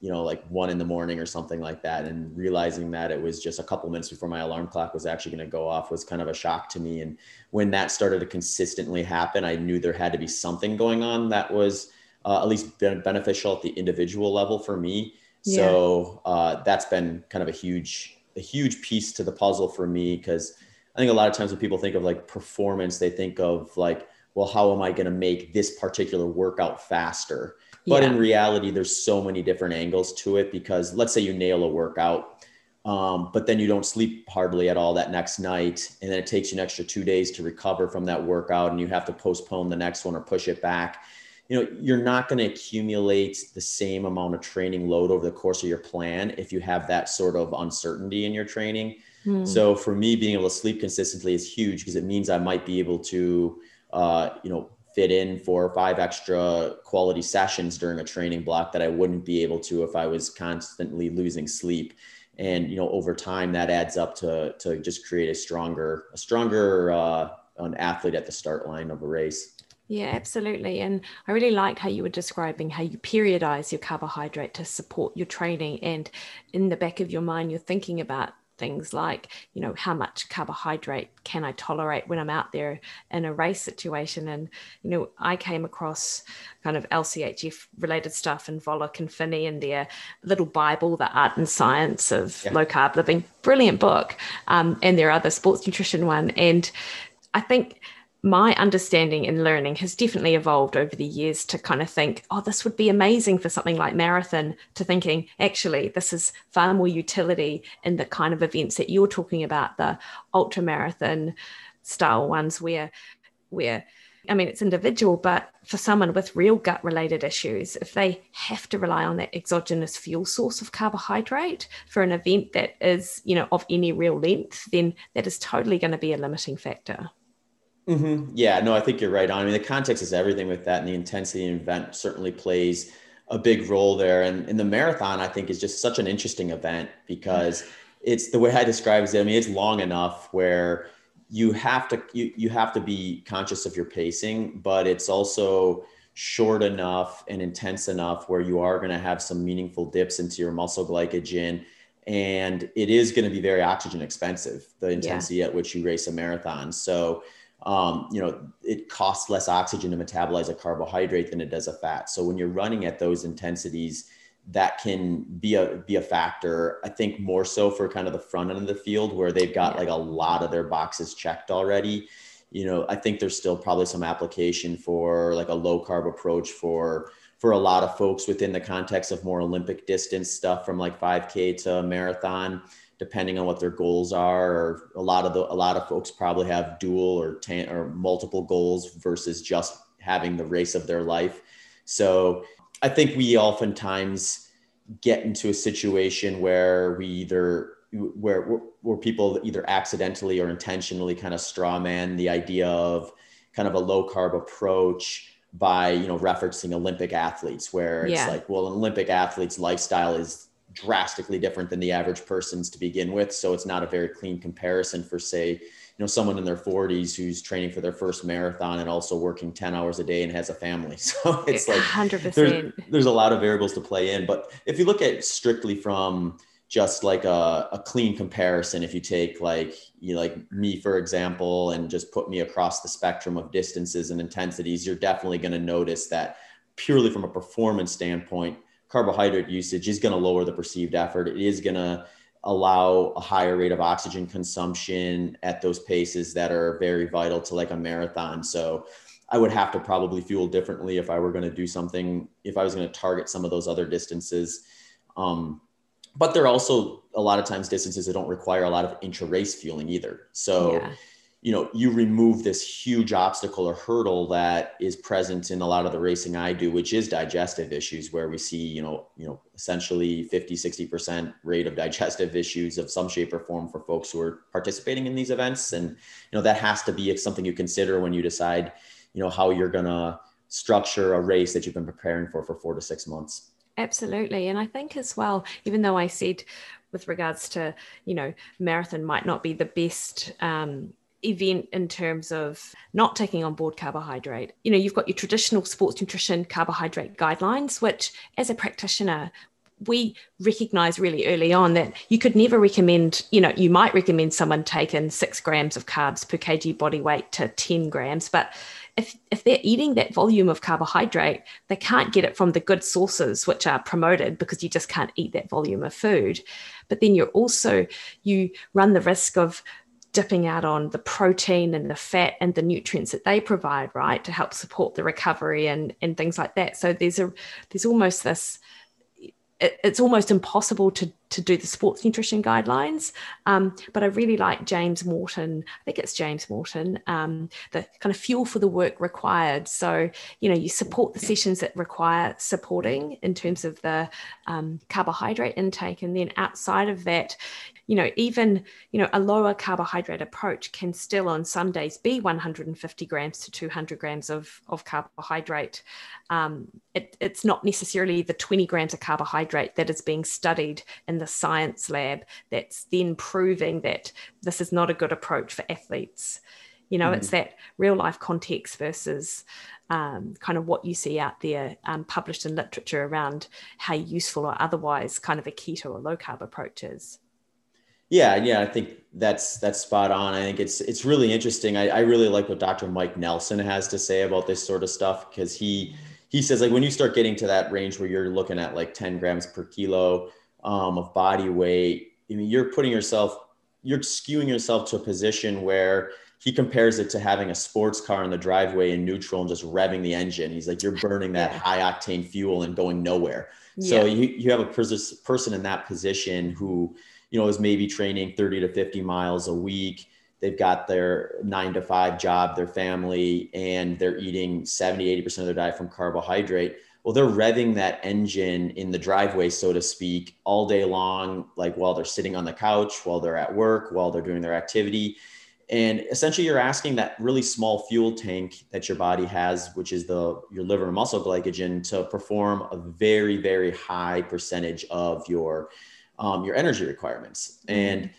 you know, like one in the morning or something like that, and realizing that it was just a couple minutes before my alarm clock was actually going to go off was kind of a shock to me. And when that started to consistently happen, I knew there had to be something going on that was uh, at least beneficial at the individual level for me. Yeah. So uh, that's been kind of a huge a huge piece to the puzzle for me because I think a lot of times when people think of like performance, they think of like, well, how am I going to make this particular workout faster? But yeah. in reality, there's so many different angles to it because let's say you nail a workout, um, but then you don't sleep hardly at all that next night. And then it takes you an extra two days to recover from that workout and you have to postpone the next one or push it back you know you're not going to accumulate the same amount of training load over the course of your plan if you have that sort of uncertainty in your training mm. so for me being able to sleep consistently is huge because it means i might be able to uh, you know fit in four or five extra quality sessions during a training block that i wouldn't be able to if i was constantly losing sleep and you know over time that adds up to to just create a stronger a stronger uh, an athlete at the start line of a race yeah, absolutely. And I really like how you were describing how you periodize your carbohydrate to support your training. And in the back of your mind, you're thinking about things like, you know, how much carbohydrate can I tolerate when I'm out there in a race situation? And, you know, I came across kind of LCHF related stuff and Volek and Phinney and their little Bible, The Art and Science of yeah. Low Carb Living, brilliant book. Um, and their other sports nutrition one. And I think my understanding and learning has definitely evolved over the years to kind of think, oh, this would be amazing for something like marathon, to thinking, actually, this is far more utility in the kind of events that you're talking about, the ultra marathon style ones where where I mean, it's individual, but for someone with real gut related issues, if they have to rely on that exogenous fuel source of carbohydrate for an event that is, you know, of any real length, then that is totally going to be a limiting factor. Mm-hmm. Yeah, no, I think you're right on. I mean, the context is everything with that, and the intensity of the event certainly plays a big role there. And, and the marathon, I think, is just such an interesting event because it's the way I describe it. I mean, it's long enough where you have to you, you have to be conscious of your pacing, but it's also short enough and intense enough where you are going to have some meaningful dips into your muscle glycogen and it is going to be very oxygen expensive the intensity yeah. at which you race a marathon so um, you know, it costs less oxygen to metabolize a carbohydrate than it does a fat. So when you're running at those intensities, that can be a be a factor. I think more so for kind of the front end of the field where they've got like a lot of their boxes checked already. You know, I think there's still probably some application for like a low carb approach for for a lot of folks within the context of more Olympic distance stuff from like 5K to marathon depending on what their goals are or a lot of the a lot of folks probably have dual or tan or multiple goals versus just having the race of their life so i think we oftentimes get into a situation where we either where where people either accidentally or intentionally kind of straw man the idea of kind of a low carb approach by you know referencing olympic athletes where it's yeah. like well an olympic athlete's lifestyle is drastically different than the average person's to begin with. So it's not a very clean comparison for, say, you know, someone in their 40s who's training for their first marathon and also working 10 hours a day and has a family. So it's like 100%. There's, there's a lot of variables to play in. But if you look at strictly from just like a, a clean comparison, if you take like you know, like me, for example, and just put me across the spectrum of distances and intensities, you're definitely going to notice that purely from a performance standpoint, carbohydrate usage is going to lower the perceived effort. It is going to allow a higher rate of oxygen consumption at those paces that are very vital to like a marathon. So I would have to probably fuel differently if I were going to do something, if I was going to target some of those other distances. Um, but there are also a lot of times distances that don't require a lot of intra race fueling either. So yeah you know you remove this huge obstacle or hurdle that is present in a lot of the racing i do which is digestive issues where we see you know you know essentially 50 60% rate of digestive issues of some shape or form for folks who are participating in these events. And you know that has to be something you consider when you decide you know how you're going to structure a race that you've been preparing for for 4 to 6 months. Absolutely. And i think as well even though i said with regards to you know marathon might not be the best um, event in terms of not taking on board carbohydrate. You know, you've got your traditional sports nutrition carbohydrate guidelines, which as a practitioner, we recognize really early on that you could never recommend, you know, you might recommend someone take in six grams of carbs per kg body weight to 10 grams, but if, if they're eating that volume of carbohydrate, they can't get it from the good sources which are promoted because you just can't eat that volume of food. But then you're also, you run the risk of dipping out on the protein and the fat and the nutrients that they provide right to help support the recovery and and things like that so there's a there's almost this it, it's almost impossible to to do the sports nutrition guidelines. Um, but I really like James Morton. I think it's James Morton. Um, the kind of fuel for the work required. So you know you support the sessions that require supporting in terms of the um, carbohydrate intake, and then outside of that, you know, even, you know, a lower carbohydrate approach can still on some days be 150 grams to 200 grams of, of carbohydrate. Um, it, it's not necessarily the 20 grams of carbohydrate that is being studied in the science lab that's then proving that this is not a good approach for athletes. You know, mm. it's that real life context versus um, kind of what you see out there um, published in literature around how useful or otherwise kind of a keto or low carb approach is. Yeah, yeah, I think that's that's spot on. I think it's it's really interesting. I, I really like what Dr. Mike Nelson has to say about this sort of stuff because he he says like when you start getting to that range where you're looking at like 10 grams per kilo um, of body weight, I mean you're putting yourself you're skewing yourself to a position where he compares it to having a sports car in the driveway in neutral and just revving the engine. He's like, you're burning that high octane fuel and going nowhere. Yeah. So you, you have a person in that position who, you know, is maybe training 30 to 50 miles a week. They've got their nine to five job, their family, and they're eating 70, 80% of their diet from carbohydrate. Well, they're revving that engine in the driveway, so to speak, all day long, like while they're sitting on the couch, while they're at work, while they're doing their activity and essentially, you're asking that really small fuel tank that your body has, which is the your liver and muscle glycogen, to perform a very, very high percentage of your um, your energy requirements. Mm-hmm. And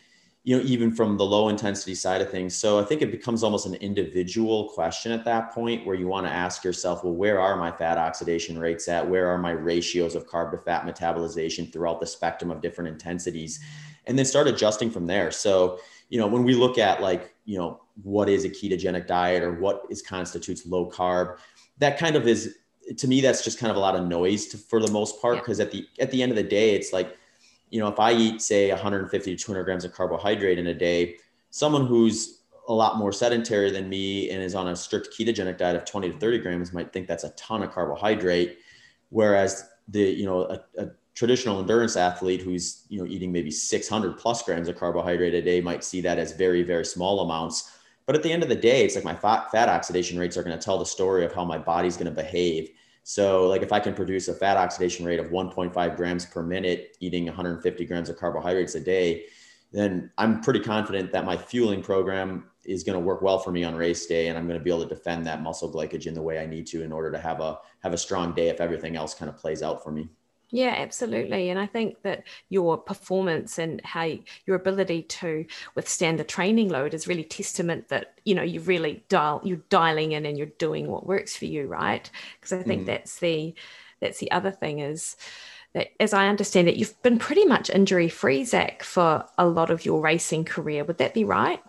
you know, even from the low intensity side of things. So I think it becomes almost an individual question at that point where you want to ask yourself, well, where are my fat oxidation rates at? Where are my ratios of carb to fat metabolization throughout the spectrum of different intensities? And then start adjusting from there. So you know, when we look at like, you know, what is a ketogenic diet or what is constitutes low carb, that kind of is to me that's just kind of a lot of noise to, for the most part because yeah. at the at the end of the day it's like you know if i eat say 150 to 200 grams of carbohydrate in a day someone who's a lot more sedentary than me and is on a strict ketogenic diet of 20 to 30 grams might think that's a ton of carbohydrate. Whereas the you know a, a traditional endurance athlete who's you know eating maybe 600 plus grams of carbohydrate a day might see that as very very small amounts. But at the end of the day it's like my fat, fat oxidation rates are going to tell the story of how my body's going to behave so like if i can produce a fat oxidation rate of 1.5 grams per minute eating 150 grams of carbohydrates a day then i'm pretty confident that my fueling program is going to work well for me on race day and i'm going to be able to defend that muscle glycogen the way i need to in order to have a have a strong day if everything else kind of plays out for me yeah, absolutely. And I think that your performance and how your ability to withstand the training load is really testament that, you know, you really dial you're dialing in and you're doing what works for you, right? Because I think mm. that's the that's the other thing is that as I understand it, you've been pretty much injury free, Zach, for a lot of your racing career. Would that be right?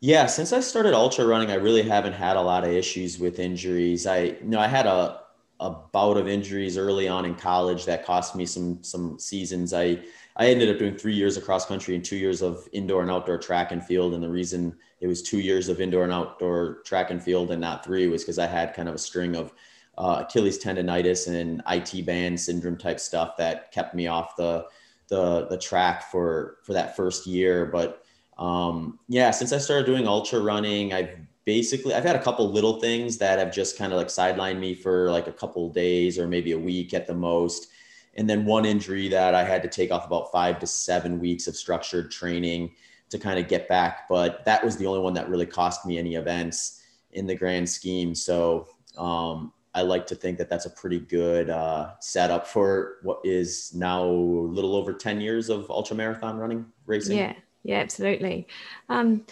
Yeah, since I started ultra running, I really haven't had a lot of issues with injuries. I you know I had a a bout of injuries early on in college that cost me some some seasons. I I ended up doing three years of cross country and two years of indoor and outdoor track and field. And the reason it was two years of indoor and outdoor track and field and not three was because I had kind of a string of uh, Achilles tendonitis and IT band syndrome type stuff that kept me off the the the track for for that first year. But um, yeah, since I started doing ultra running, I've basically I've had a couple little things that have just kind of like sidelined me for like a couple days or maybe a week at the most. And then one injury that I had to take off about five to seven weeks of structured training to kind of get back. But that was the only one that really cost me any events in the grand scheme. So um, I like to think that that's a pretty good uh, setup for what is now a little over 10 years of ultra marathon running racing. Yeah, yeah, absolutely. Um,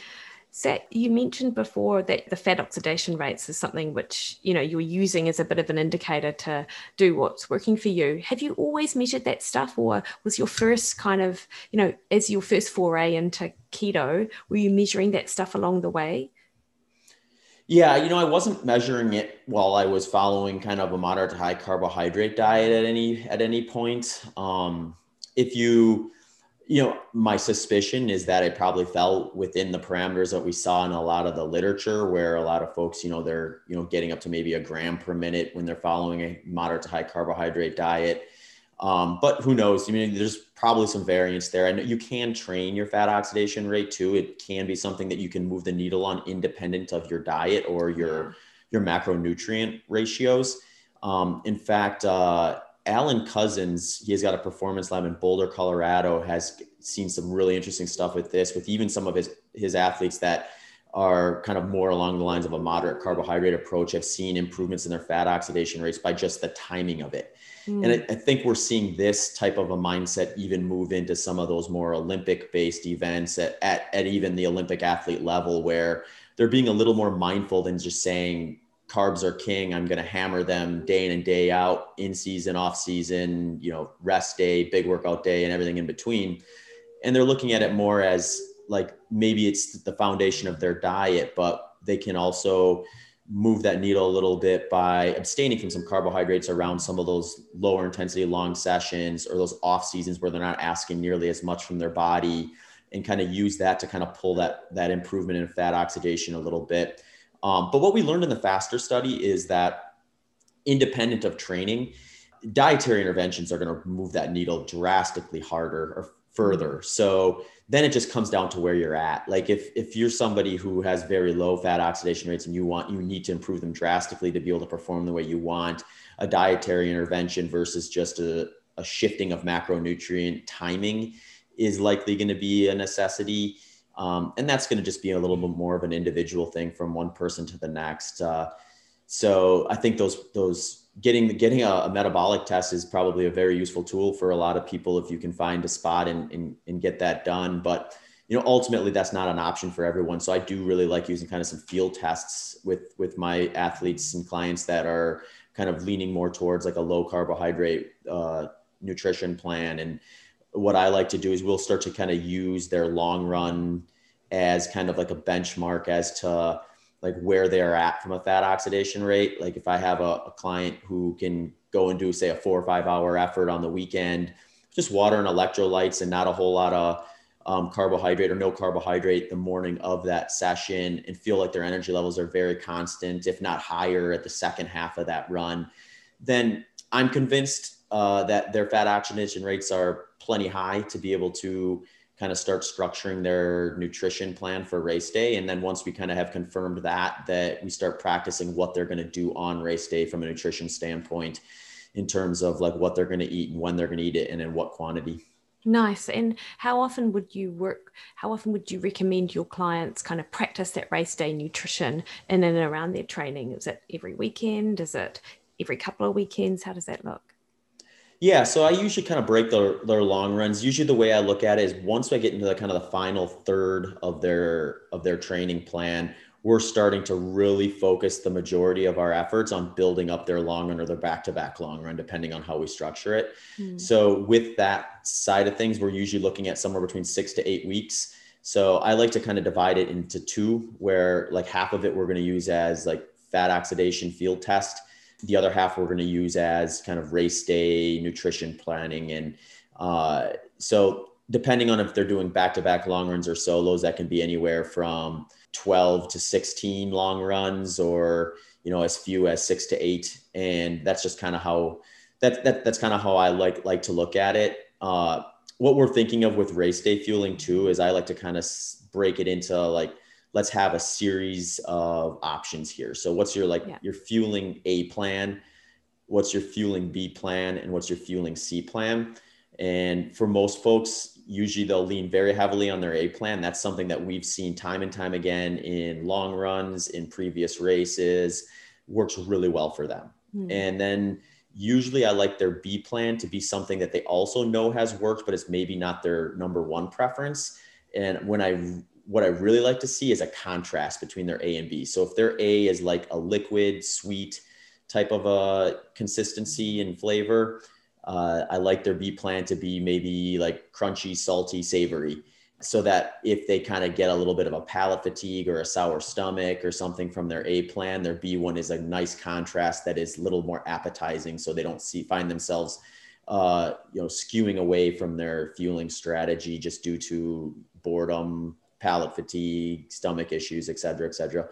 Zach, you mentioned before that the fat oxidation rates is something which you know you're using as a bit of an indicator to do what's working for you. Have you always measured that stuff, or was your first kind of you know as your first foray into keto, were you measuring that stuff along the way? Yeah, you know, I wasn't measuring it while I was following kind of a moderate to high carbohydrate diet at any at any point. Um, if you you know, my suspicion is that it probably fell within the parameters that we saw in a lot of the literature, where a lot of folks, you know, they're you know getting up to maybe a gram per minute when they're following a moderate to high carbohydrate diet. Um, but who knows? I mean, there's probably some variance there. I know you can train your fat oxidation rate too. It can be something that you can move the needle on independent of your diet or your your macronutrient ratios. Um, in fact, uh, Alan Couzens, he's got a performance lab in Boulder, Colorado, has seen some really interesting stuff with this, with even some of his his athletes that are kind of more along the lines of a moderate carbohydrate approach have seen improvements in their fat oxidation rates by just the timing of it. Mm. And I, I, think we're seeing this type of a mindset even move into some of those more Olympic based events at, at, at even the Olympic athlete level where they're being a little more mindful than just saying, carbs are king. I'm going to hammer them day in and day out, in season, off season, you know, rest day, big workout day, and everything in between. and they're looking at it more as like maybe it's the foundation of their diet, but they can also move that needle a little bit by abstaining from some carbohydrates around some of those lower intensity long sessions or those off seasons where they're not asking nearly as much from their body and kind of use that to kind of pull that that improvement in fat oxidation a little bit um, but what we learned in the FASTER study is that independent of training dietary interventions are going to move that needle drastically harder or further so then it just comes down to where you're at. Like if if you're somebody who has very low fat oxidation rates and you want you need to improve them drastically to be able to perform the way you want, a dietary intervention versus just a, a shifting of macronutrient timing is likely going to be a necessity. Um, and that's going to just be a little bit more of an individual thing from one person to the next. Uh, so I think those those getting getting a, a, metabolic test is probably a very useful tool for a lot of people if you can find a spot and, and, and get that done but you know ultimately that's not an option for everyone so i do really like using kind of some field tests with with my athletes and clients that are kind of leaning more towards like a low carbohydrate uh, nutrition plan and what i like to do is we'll start to kind of use their long run as kind of like a benchmark as to like where they are at from a fat oxidation rate. Like if I have a, a, client who can go and do say a four or five hour effort on the weekend, just water and electrolytes and not a whole lot of um, carbohydrate or no carbohydrate the morning of that session and feel like their energy levels are very constant, if not higher at the second half of that run, then I'm convinced uh, that their fat oxidation rates are plenty high to be able to kind of start structuring their nutrition plan for race day and then once we kind of have confirmed that that we start practicing what they're going to do on race day from a nutrition standpoint in terms of like what they're going to eat and when they're going to eat it and in what quantity Nice. And how often would you work? How often would you recommend your clients kind of practice that race day nutrition in and around their training? Is it every weekend? Is it every couple of weekends? How does that look? Yeah, so I usually kind of break their their long runs. Usually the way I look at it is once I get into the kind of the final third of their of their training plan, we're starting to really focus the majority of our efforts on building up their long run or their back-to-back long run, depending on how we structure it. Mm. So with that side of things, we're usually looking at somewhere between six to eight weeks. So I like to kind of divide it into two, where like half of it we're going to use as like fat oxidation field test the other half we're going to use as kind of race day nutrition planning and uh, so depending on if they're doing back-to-back long runs or solos that can be anywhere from 12 to 16 long runs or you know as few as six to eight. And that's just kind of how that, that that's kind of how i like like to look at it. Uh, what we're thinking of with race day fueling too is i like to kind of break it into like let's have a series of options here. So what's your like yeah. your fueling A plan? What's your fueling B plan and what's your fueling C plan? And for most folks, usually they'll lean very heavily on their A plan. That's something that we've seen time and time again in long runs, in previous races, works really well for them. Mm. And then usually I like their B plan to be something that they also know has worked, but it's maybe not their number one preference. And when I what I really like to see is a contrast between their A and B. So if their A is like a liquid, sweet type of a consistency and flavor, uh, I like their B plan to be maybe like crunchy, salty, savory. So that if they kind of get a little bit of a palate fatigue or a sour stomach or something from their A plan, their B one is a nice contrast that is a little more appetizing. So they don't see find themselves uh, you know skewing away from their fueling strategy just due to boredom palate fatigue, stomach issues, et cetera, et cetera.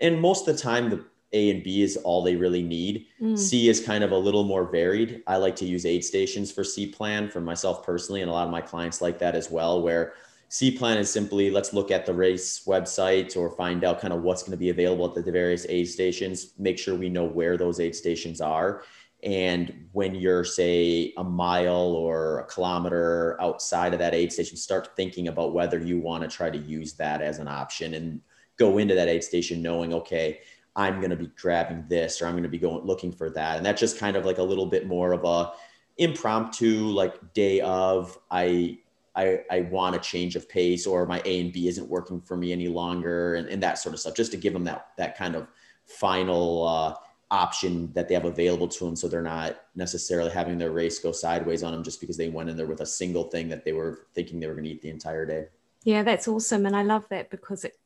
And most of the time, the A and B is all they really need. Mm. C is kind of a little more varied. I like to use aid stations for C plan for myself personally, and a lot of my clients like that as well, where C plan is simply let's look at the race website or find out kind of what's going to be available at the various aid stations, make sure we know where those aid stations are and when you're, say, a mile or a kilometer outside of that aid station, start thinking about whether you want to try to use that as an option and go into that aid station knowing, okay, I'm going to be grabbing this or I'm going to be going looking for that. And that's just kind of like a little bit more of a impromptu, like day of, I I, I want a change of pace or my A and B isn't working for me any longer and, and that sort of stuff, just to give them that that kind of final uh, option that they have available to them so they're not necessarily having their race go sideways on them just because they went in there with a single thing that they were thinking they were going to eat the entire day yeah that's awesome and i love that because it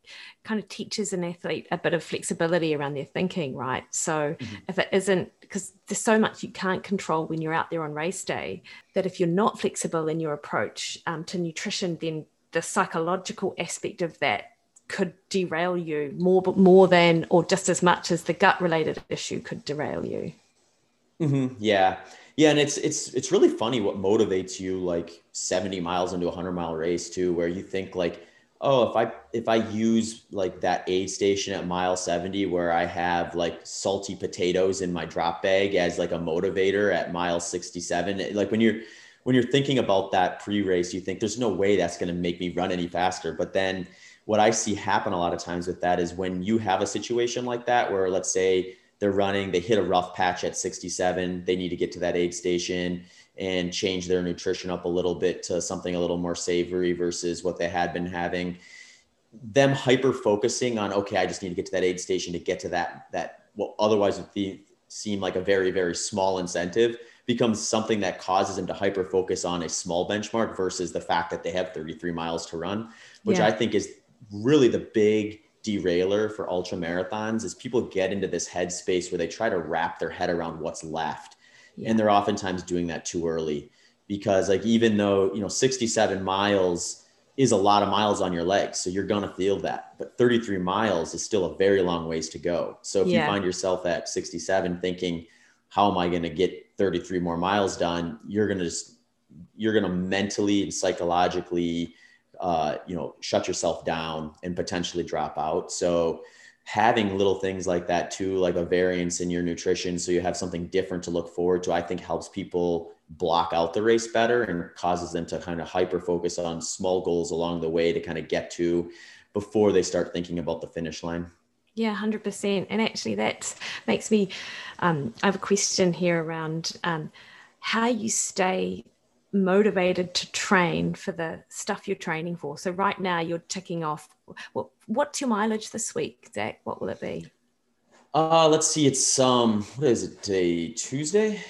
kind of teaches an athlete a bit of flexibility around their thinking right so mm-hmm. if it isn't because there's so much you can't control when you're out there on race day that if you're not flexible in your approach um, to nutrition then the psychological aspect of that could derail you more more than or just as much as the gut related issue could derail you. Mm-hmm. yeah. Yeah and it's it's it's really funny what motivates you like 70 miles into a 100 mile race too where you think like oh if i if i use like that aid station at mile 70 where i have like salty potatoes in my drop bag as like a motivator at mile 67 like when you're when you're thinking about that pre-race you think there's no way that's going to make me run any faster. But then what I see happen a lot of times with that is when you have a situation like that, where let's say they're running, they hit a rough patch at 67, they need to get to that aid station and change their nutrition up a little bit to something a little more savory versus what they had been having. Them hyper focusing on, okay, I just need to get to that aid station to get to that, that what otherwise would be, seem like a very, very small incentive becomes something that causes them to hyper focus on a small benchmark versus the fact that they have 33 miles to run, which yeah. I think is really the big derailer for ultra marathons is people get into this headspace where they try to wrap their head around what's left yeah. and they're oftentimes doing that too early because like even though you know 67 miles is a lot of miles on your legs so you're going to feel that but 33 miles is still a very long ways to go so if yeah. you find yourself at 67 thinking how am i going to get 33 more miles done you're going to just you're going to mentally and psychologically uh, you know, shut yourself down and potentially drop out. So having little things like that too, like a variance in your nutrition, so you have something different to look forward to, I think helps people block out the race better and causes them to kind of hyper focus on small goals along the way to kind of get to before they start thinking about the finish line. Yeah, 100%. And actually, that makes me, um, I have a question here around um, how you stay motivated to train for the stuff you're training for. So right now you're ticking off. What, what's your mileage this week, Zach? What will it be? Uh, let's see. It's um, what is it today? Tuesday.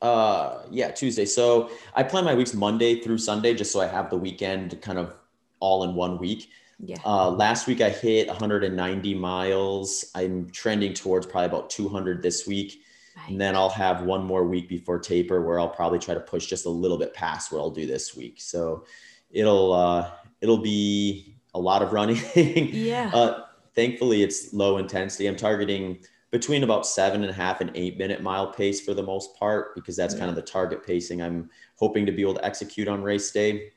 Uh, yeah, Tuesday. So I plan my weeks Monday through Sunday, just so I have the weekend kind of all in one week. Yeah. Uh, last week I hit 190 miles. I'm trending towards probably about 200 this week. Right. And then I'll have one more week before taper where I'll probably try to push just a little bit past what I'll do this week. So it'll uh, it'll be a lot of running. yeah. Uh, thankfully, it's low intensity. I'm targeting between about seven and a half and eight minute mile pace for the most part because that's yeah. kind of the target pacing I'm hoping to be able to execute on race day.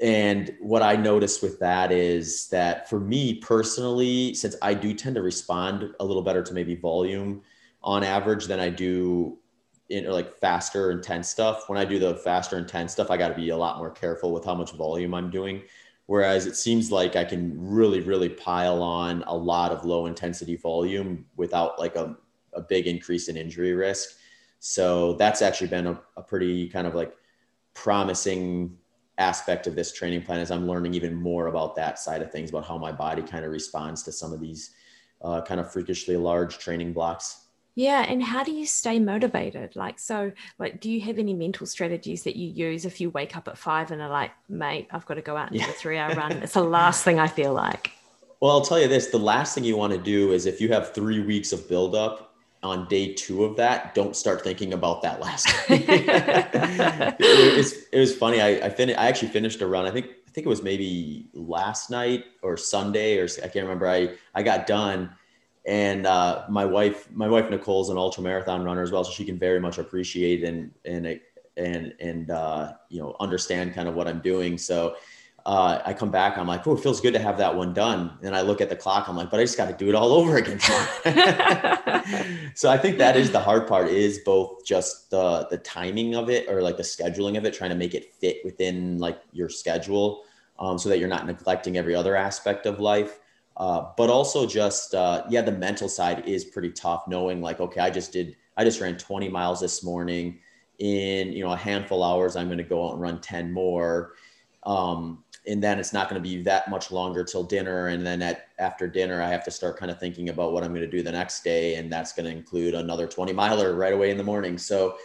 And what I noticed with that is that for me personally, since I do tend to respond a little better to maybe volume on average than I do in like faster intense stuff. When I do the faster intense stuff, I got to be a lot more careful with how much volume I'm doing. Whereas it seems like I can really, really pile on a lot of low intensity volume without like a, a big increase in injury risk. So that's actually been a, a pretty kind of like promising aspect of this training plan as I'm learning even more about that side of things, about how my body kind of responds to some of these uh, kind of freakishly large training blocks. Yeah, and how do you stay motivated? Like, so, like, do you have any mental strategies that you use if you wake up at five and are like, mate, I've got to go out and yeah. do a three hour run? It's the last thing I feel like. Well, I'll tell you this the last thing you want to do is if you have three weeks of buildup on day two of that, don't start thinking about that last it, was, it was funny. I, I finished, I actually finished a run. I think, I think it was maybe last night or Sunday or I can't remember. I, I got done and uh, my wife my wife Nicole's an ultra marathon runner as well, so she can very much appreciate and and and and uh, you know understand kind of what I'm doing. So uh, I come back, I'm like, oh, it feels good to have that one done. And I look at the clock, I'm like, but I just got to do it all over again. so I think that is the hard part is both just the the timing of it or like the scheduling of it, trying to make it fit within like your schedule, um, so that you're not neglecting every other aspect of life. Uh, but also just uh, yeah, the mental side is pretty tough. Knowing like, okay, I just did, I just ran 20 miles this morning. In you know a handful hours, I'm going to go out and run 10 more. Um, and then it's not going to be that much longer till dinner and then at after dinner i have to start kind of thinking about what i'm going to do the next day and that's going to include another 20 miler right away in the morning so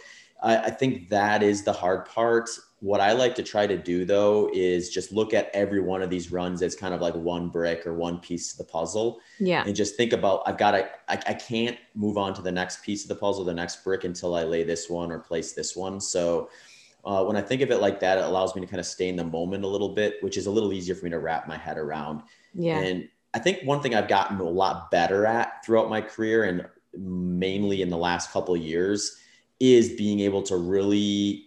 I, I think that is the hard part what i like to try to do though is just look at every one of these runs as kind of like one brick or one piece of the puzzle yeah and just think about i've got to I, I can't move on to the next piece of the puzzle the next brick until i lay this one or place this one so uh, when I think of it like that, it allows me to kind of stay in the moment a little bit, which is a little easier for me to wrap my head around. Yeah. And I think one thing I've gotten a lot better at throughout my career and mainly in the last couple of years is being able to really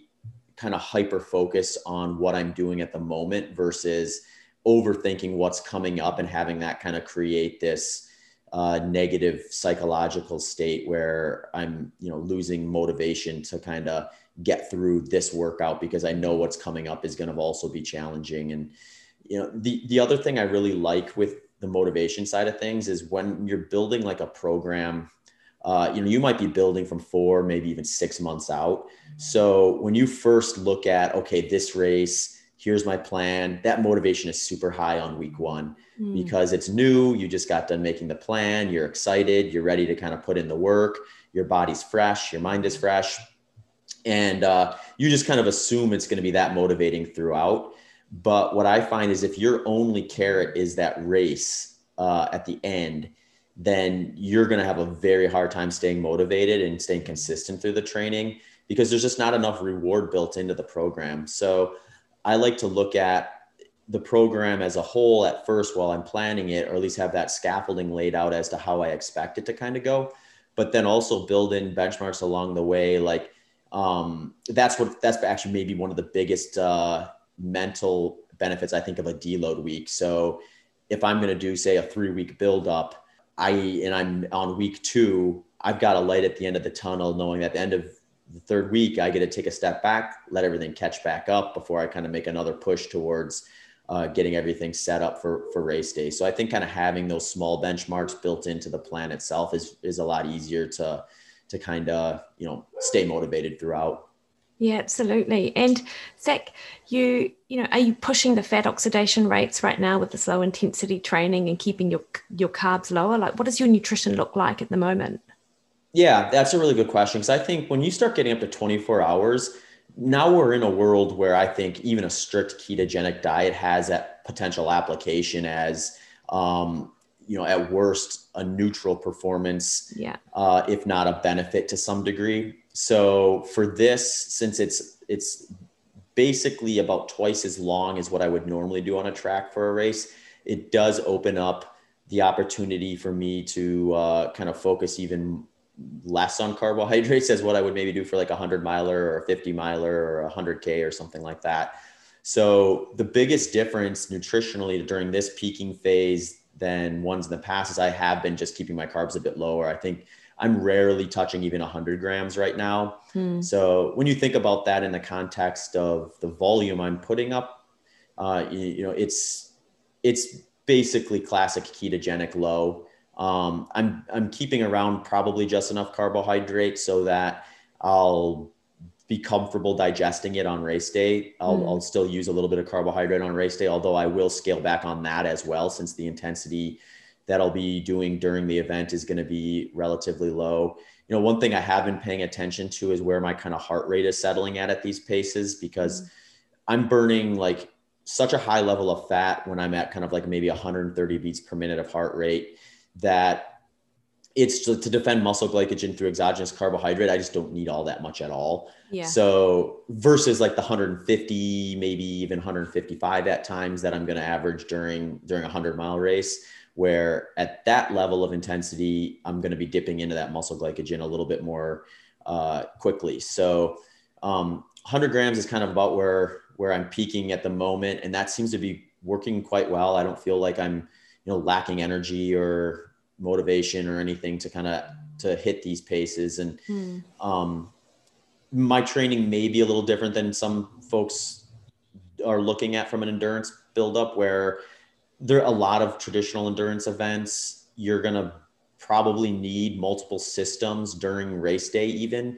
kind of hyper focus on what I'm doing at the moment versus overthinking what's coming up and having that kind of create this uh, negative psychological state where I'm, you know, losing motivation to kind of get through this workout because I know what's coming up is going to also be challenging. And, you know, the, the other thing I really like with the motivation side of things is when you're building like a program, uh, you know, you might be building from four, maybe even six months out. So when you first look at, okay, this race, here's my plan, that motivation is super high on week one mm. because it's new. You just got done making the plan. You're excited. You're ready to kind of put in the work. Your body's fresh. Your mind is fresh and uh, you just kind of assume it's going to be that motivating throughout. But what I find is if your only carrot is that race uh, at the end, then you're going to have a very hard time staying motivated and staying consistent through the training because there's just not enough reward built into the program. So I like to look at the program as a whole at first while I'm planning it, or at least have that scaffolding laid out as to how I expect it to kind of go. But then also build in benchmarks along the way, like um, that's what that's actually maybe one of the biggest uh, mental benefits I think of a deload week. So if I'm going to do say a three week build up, I and I'm on week two, I've got a light at the end of the tunnel, knowing that at the end of the third week, I get to take a step back, let everything catch back up before I kind of make another push towards uh, getting everything set up for for race day. So I think kind of having those small benchmarks built into the plan itself is is a lot easier to to kind of you know stay motivated throughout yeah absolutely. And zach you you know are you pushing the fat oxidation rates right now with this low intensity training and keeping your your carbs lower? Like what does your nutrition look like at the moment? Yeah that's a really good question because i think when you start getting up to 24 hours now we're in a world where i think even a strict ketogenic diet has that potential application as um, you know at worst a neutral performance yeah. uh, if not a benefit to some degree so for this since it's it's basically about twice as long as what i would normally do on a track for a race it does open up the opportunity for me to uh, kind of focus even less on carbohydrates as what i would maybe do for like a 100 miler or a 50 miler or a 100k or something like that so the biggest difference nutritionally during this peaking phase than ones in the past is I have been just keeping my carbs a bit lower. I think I'm rarely touching even 100 grams right now. Hmm. So when you think about that in the context of the volume I'm putting up, uh, you, you, know, it's it's basically classic ketogenic low. Um, I'm I'm keeping around probably just enough carbohydrate so that I'll be comfortable digesting it on race day. I'll, mm. I'll still use a little bit of carbohydrate on race day, although I will scale back on that as well, since the intensity that I'll be doing during the event is going to be relatively low. You know, one thing I have been paying attention to is where my kind of heart rate is settling at at these paces because mm. I'm burning like such a high level of fat when I'm at kind of like maybe 130 beats per minute of heart rate that it's to, to, defend muscle glycogen through exogenous carbohydrate. I just don't need all that much at all. Yeah. So versus like the 150, maybe even 155 at times that I'm going to average during during a hundred mile race, where at that level of intensity, I'm going to be dipping into that muscle glycogen a little bit more uh, quickly. So um, 100 grams is kind of about where where I'm peaking at the moment, and that seems to be working quite well. I don't feel like I'm you know lacking energy or motivation or anything to kind of to hit these paces and mm. um, my training may be a little different than some folks are looking at from an endurance buildup where there are a lot of traditional endurance events you're going to probably need multiple systems during race day even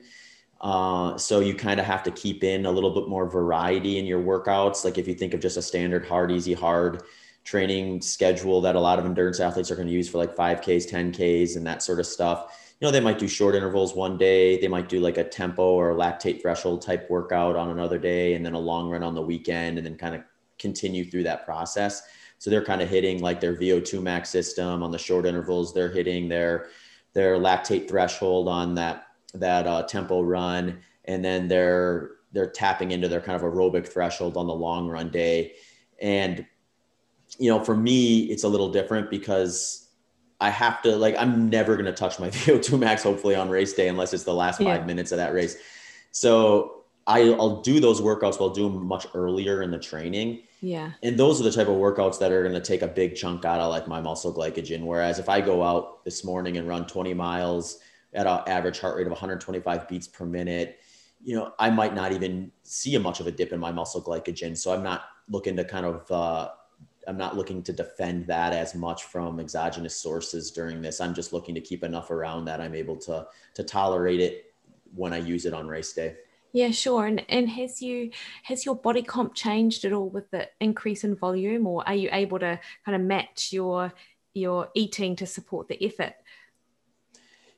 Uh, so you kind of have to keep in a little bit more variety in your workouts. Like if you think of just a standard hard, easy, hard training schedule that a lot of endurance athletes are going to use for like 5Ks, 10Ks, and that sort of stuff. You know, they might do short intervals one day. They might do like a tempo or lactate threshold type workout on another day, and then a long run on the weekend, and then kind of continue through that process. So they're kind of hitting like their VO2 max system on the short intervals. They're hitting their their lactate threshold on that that uh, tempo run, and then they're they're tapping into their kind of aerobic threshold on the long run day. And you know, for me, it's a little different because I have to like I'm never gonna touch my VO2 max hopefully on race day unless it's the last five minutes of that race. So I, will do those workouts. But I'll do them much earlier in the training. Yeah. And those are the type of workouts that are going to take a big chunk out of like my muscle glycogen. Whereas if I go out this morning and run 20 miles at an average heart rate of 125 beats per minute, you know, I might not even see a much of a dip in my muscle glycogen. So I'm not looking to kind of, uh, I'm not looking to defend that as much from exogenous sources during this. I'm just looking to keep enough around that I'm able to to tolerate it when I use it on race day. Yeah, sure. And and has you has your body comp changed at all with the increase in volume, or are you able to kind of match your your eating to support the effort?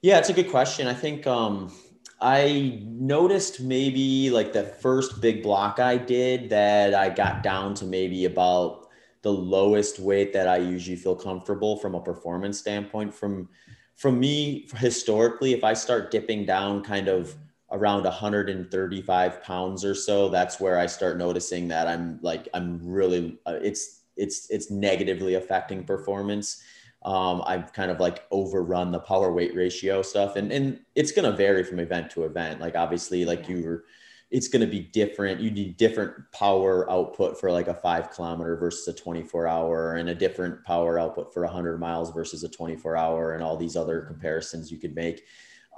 Yeah, it's a good question. I think um, I noticed maybe like the first big block I did that I got down to maybe about the lowest weight that I usually feel comfortable from a performance standpoint. From from me historically, if I start dipping down kind of around 135 pounds or so that's where i start noticing that i'm like i'm really uh, it's it's it's negatively affecting performance. Um, i've kind of like overrun the power weight ratio stuff and and it's going to vary from event to event. Like obviously like you were it's going to be different you need different power output for like a five kilometer versus a 24 hour and a different power output for 100 miles versus a 24 hour and all these other comparisons you could make.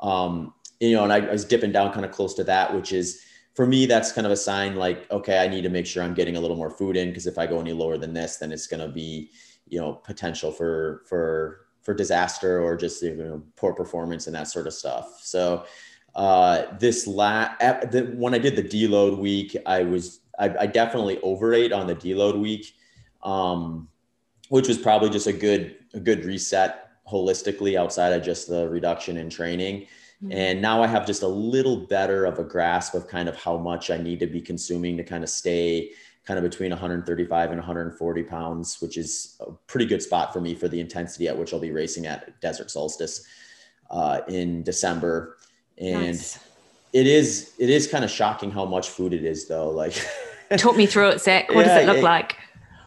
Um, you know, and I, I was dipping down kind of close to that, which is for me, that's kind of a sign like, okay, I need to make sure I'm getting a little more food in because if I go any lower than this, then it's going to be, you know, potential for for for disaster or just you know poor performance and that sort of stuff. So uh, this last when I did the deload week, I was I, I definitely overate on the deload week, um, which was probably just a good a good reset holistically outside of just the reduction in training. Mm-hmm. And now I have just a little better of a grasp of kind of how much I need to be consuming to kind of stay kind of between 135 and 140 pounds, which is a pretty good spot for me for the intensity at which I'll be racing at Desert Solstice uh, in December. And nice. it is it is kind of shocking how much food it is, though. Like, talk me through it, Zach. What yeah, does it look it, like?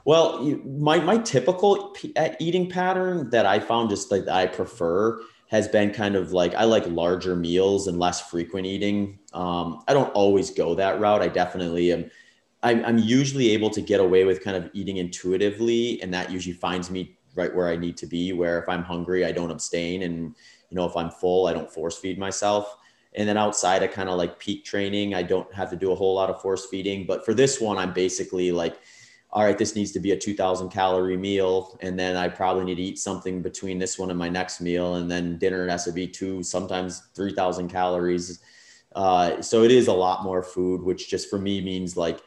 Well, my my typical eating pattern that I found just like I prefer has been kind of like I like larger meals and less frequent eating. Um, I don't always go that route. I definitely am. I'm, I'm usually able to get away with kind of eating intuitively, and that usually finds me right where I need to be. Where if I'm hungry, I don't abstain, and you know if I'm full, I don't force feed myself. And then outside of kind of like peak training, I don't have to do a whole lot of force feeding. But for this one, I'm basically like all right, this needs to be a 2000 calorie meal. And then I probably need to eat something between this one and my next meal. And then dinner has to be two, sometimes 3000 calories. Uh, so it is a lot more food, which just for me means like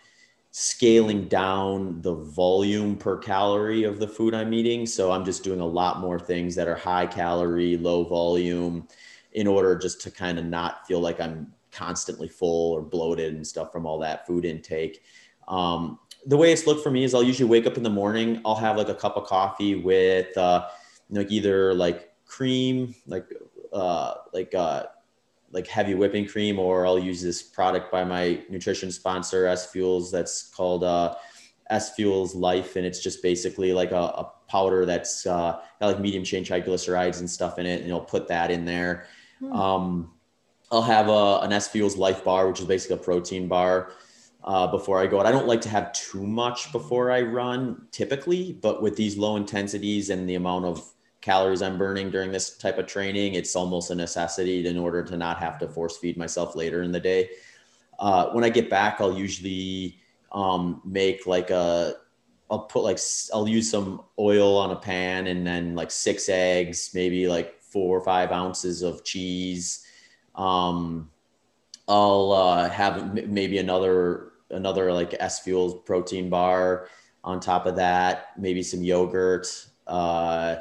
scaling down the volume per calorie of the food I'm eating. So I'm just doing a lot more things that are high calorie, low volume in order just to kind of not feel like I'm constantly full or bloated and stuff from all that food intake. Um, the way it's looked for me is I'll usually wake up in the morning. I'll have like a cup of coffee with uh, like either like cream, like uh, like uh, like heavy whipping cream, or I'll use this product by my nutrition sponsor S Fuels that's called uh, S Fuels Life, and it's just basically like a, a powder that's uh, got like medium chain triglycerides and stuff in it, and you'll put that in there. Hmm. Um, I'll have a, an S Fuels Life bar, which is basically a protein bar uh, before I go out. I don't like to have too much before I run typically, but with these low intensities and the amount of calories I'm burning during this type of training, it's almost a necessity in order to not have to force feed myself later in the day. Uh, when I get back, I'll usually um, make like a, I'll put like, I'll use some oil on a pan and then like six eggs, maybe like four or five ounces of cheese. Um, I'll uh, have maybe another another like S Fuels protein bar on top of that, maybe some yogurt. Uh,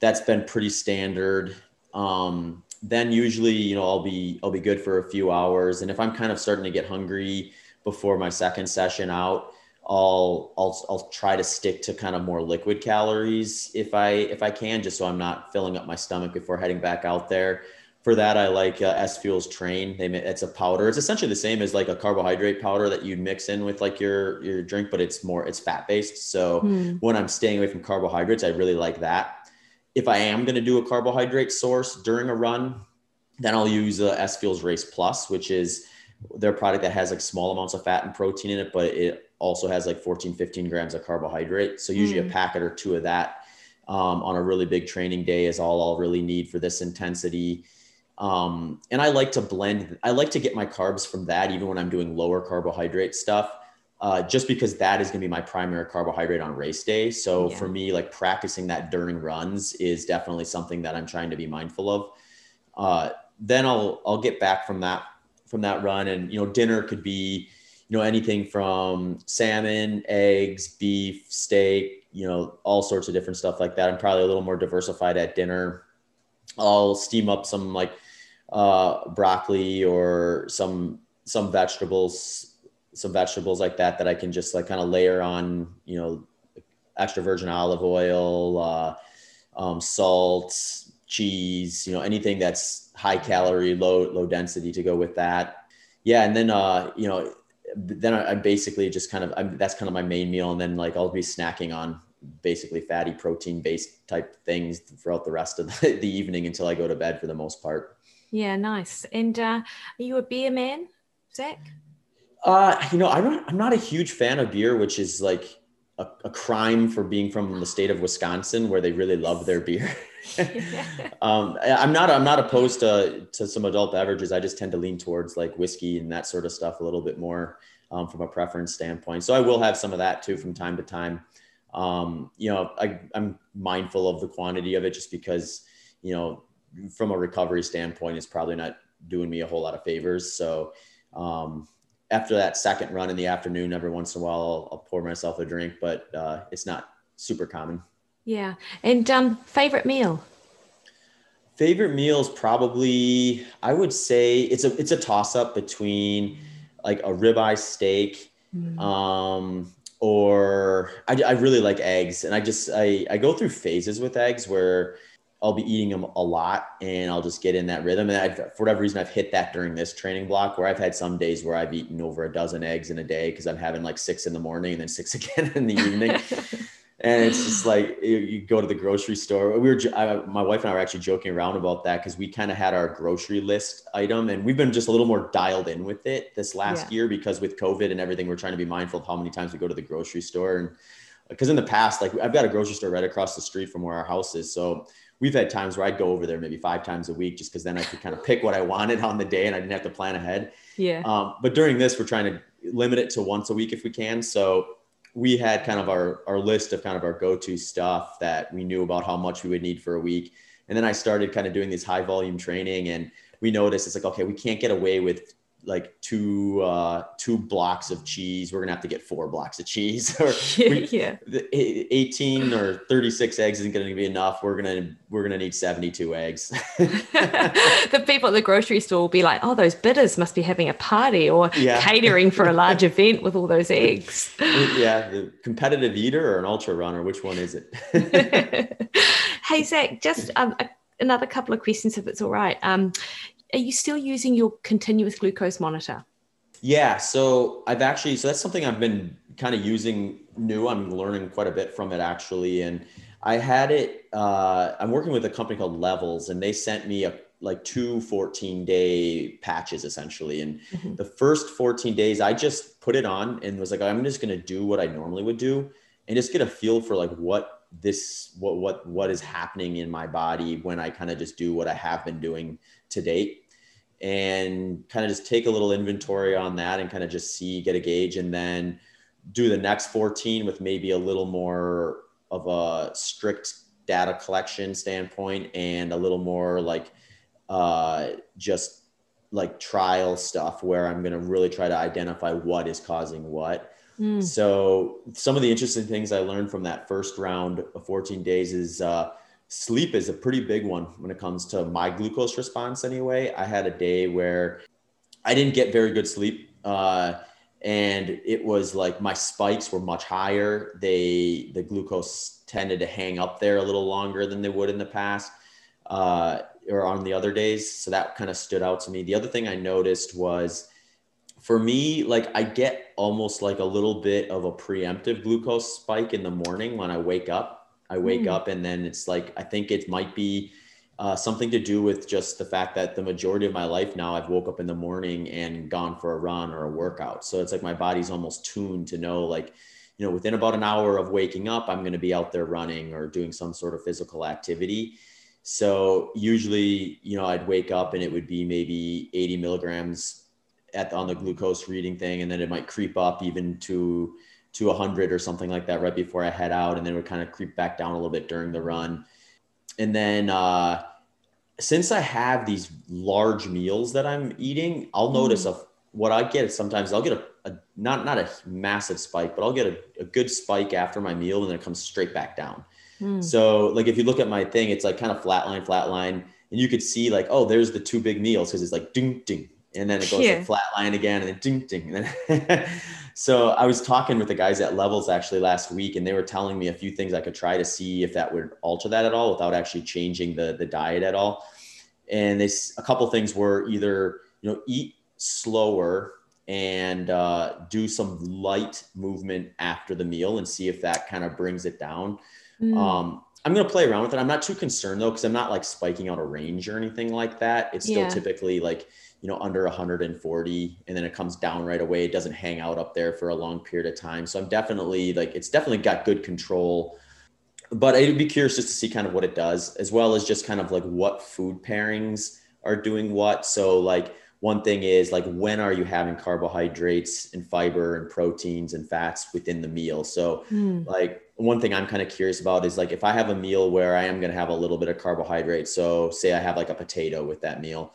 that's been pretty standard. Um, then usually, you know, I'll be I'll be good for a few hours, and if I'm kind of starting to get hungry before my second session out, I'll I'll I'll try to stick to kind of more liquid calories if I if I can, just so I'm not filling up my stomach before heading back out there. For that, I like uh, S Fuels Train. They it's a powder. It's essentially the same as like a carbohydrate powder that you'd mix in with like your your drink, but it's more it's fat based. So mm. when I'm staying away from carbohydrates, I really like that. If I am going to do a carbohydrate source during a run, then I'll use uh, S Fuels Race Plus, which is their product that has like small amounts of fat and protein in it, but it also has like 14, 15 grams of carbohydrate. So usually mm. a packet or two of that um, on a really big training day is all I'll really need for this intensity. Um, and I like to blend, I like to get my carbs from that, even when I'm doing lower carbohydrate stuff, uh, just because that is going to be my primary carbohydrate on race day. So yeah. for me, like practicing that during runs is definitely something that I'm trying to be mindful of. Uh, then I'll, I'll get back from that, from that run and, you know, dinner could be, you know, anything from salmon, eggs, beef, steak, you know, all sorts of different stuff like that. I'm probably a little more diversified at dinner. I'll steam up some like uh, broccoli or some some vegetables, some vegetables like that that I can just like kind of layer on, you know, extra virgin olive oil, uh, um, salt, cheese, you know, anything that's high calorie, low low density to go with that. Yeah, and then uh, you know, then I, I basically just kind of I'm, that's kind of my main meal, and then like I'll be snacking on basically fatty protein based type things throughout the rest of the, the evening until I go to bed for the most part. Yeah, nice. And uh, are you a beer man, Zach? Uh, you know, I don't. I'm not a huge fan of beer, which is like a, a crime for being from the state of Wisconsin, where they really love their beer. um, I'm not. I'm not opposed to to some adult beverages. I just tend to lean towards like whiskey and that sort of stuff a little bit more um, from a preference standpoint. So I will have some of that too from time to time. Um, you know, I, I'm mindful of the quantity of it just because you know from a recovery standpoint, it's probably not doing me a whole lot of favors. So um, after that second run in the afternoon, every once in a while, I'll, I'll pour myself a drink, but uh, it's not super common. Yeah. And um, favorite meal? Favorite meals probably I would say it's a it's a toss up between like a ribeye steak, mm. um, or I, I really like eggs, and I just I I go through phases with eggs where I'll be eating them a lot and I'll just get in that rhythm. And I've, for whatever reason, I've hit that during this training block where I've had some days where I've eaten over a dozen eggs in a day because I'm having like six in the morning and then six again in the evening. and it's just like you, you, go to the grocery store. We were, I, my wife and I were actually joking around about that because we kind of had our grocery list item and we've been just a little more dialed in with it this last yeah. year because with COVID and everything, we're trying to be mindful of how many times we go to the grocery store. And uh, because in the past, like I've got a grocery store right across the street from where our house is. So we've had times where I'd go over there maybe five times a week just because then I could kind of pick what I wanted on the day and I didn't have to plan ahead. Yeah. Um, but during this, we're trying to limit it to once a week if we can. So we had kind of our, our list of kind of our go-to stuff that we knew about how much we would need for a week. And then I started kind of doing these high volume training and we noticed it's like, okay, we can't get away with like two uh two blocks of cheese. We're gonna have to get four blocks of cheese. Or we, yeah. 18 or 36 eggs isn't gonna be enough. We're gonna we're gonna need 72 eggs. The people at the grocery store will be like oh those bitters must be having a party or yeah. catering for a large event with all those eggs. Yeah the competitive eater or an ultra runner which one is it? Hey zach just um, a, another couple of questions if it's all right. Um, are you still using your continuous glucose monitor? Yeah, so I've actually so that's something I've been kind of using new. I'm learning quite a bit from it actually, and I had it. Uh, I'm working with a company called Levels, and they sent me a like two 14 day patches essentially. And mm-hmm. the first 14 days, I just put it on and was like, I'm just gonna do what I normally would do, and just get a feel for like what this what what what is happening in my body when I kind of just do what I have been doing to date and kind of just take a little inventory on that and kind of just see, get a gauge, and then do the next 14 with maybe a little more of a strict data collection standpoint and a little more like uh, just like trial stuff where I'm going to really try to identify what is causing what. Mm. So some of the interesting things I learned from that first round of 14 days is uh, sleep is a pretty big one when it comes to my glucose response. Anyway, I had a day where I didn't get very good sleep. Uh, and it was like my spikes were much higher. They the glucose tended to hang up there a little longer than they would in the past uh, or on the other days. So that kind of stood out to me. The other thing I noticed was for me, like I get almost like a little bit of a preemptive glucose spike in the morning when I wake up. I wake mm. up and then it's like I think it might be uh, something to do with just the fact that the majority of my life now I've woke up in the morning and gone for a run or a workout. So it's like my body's almost tuned to know like, you know, within about an hour of waking up, I'm going to be out there running or doing some sort of physical activity. So usually, you know, I'd wake up and it would be maybe 80 milligrams at on the glucose reading thing, and then it might creep up even to to 100 or something like that right before I head out, and then it would kind of creep back down a little bit during the run and then uh, since I have these large meals that I'm eating, I'll mm. notice a, what I get sometimes I'll get a, a, not not a massive spike, but I'll get a, a, good spike after my meal and then it comes straight back down. Mm. So like if you look at my thing, it's like kind of flat line, flat line, and you could see like oh there's the two big meals because it's like ding ding, and then it goes yeah. like flat line again and then ding ding. And then so I was talking with the guys at Levels actually last week, and they were telling me a few things I could try to see if that would alter that at all without actually changing the the diet at all. And they a couple things were either you know eat slower and uh, do some light movement after the meal and see if that kind of brings it down. Mm. Um, I'm going to play around with it. I'm not too concerned though, because I'm not like spiking out a range or anything like that. It's still yeah. typically like, you know, under 140 and then it comes down right away. It doesn't hang out up there for a long period of time. So I'm definitely like, it's definitely got good control. But I'd be curious just to see kind of what it does, as well as just kind of like what food pairings are doing what. So, like, one thing is like when are you having carbohydrates and fiber and proteins and fats within the meal so mm. like one thing i'm kind of curious about is like if i have a meal where i am going to have a little bit of carbohydrate so say i have like a potato with that meal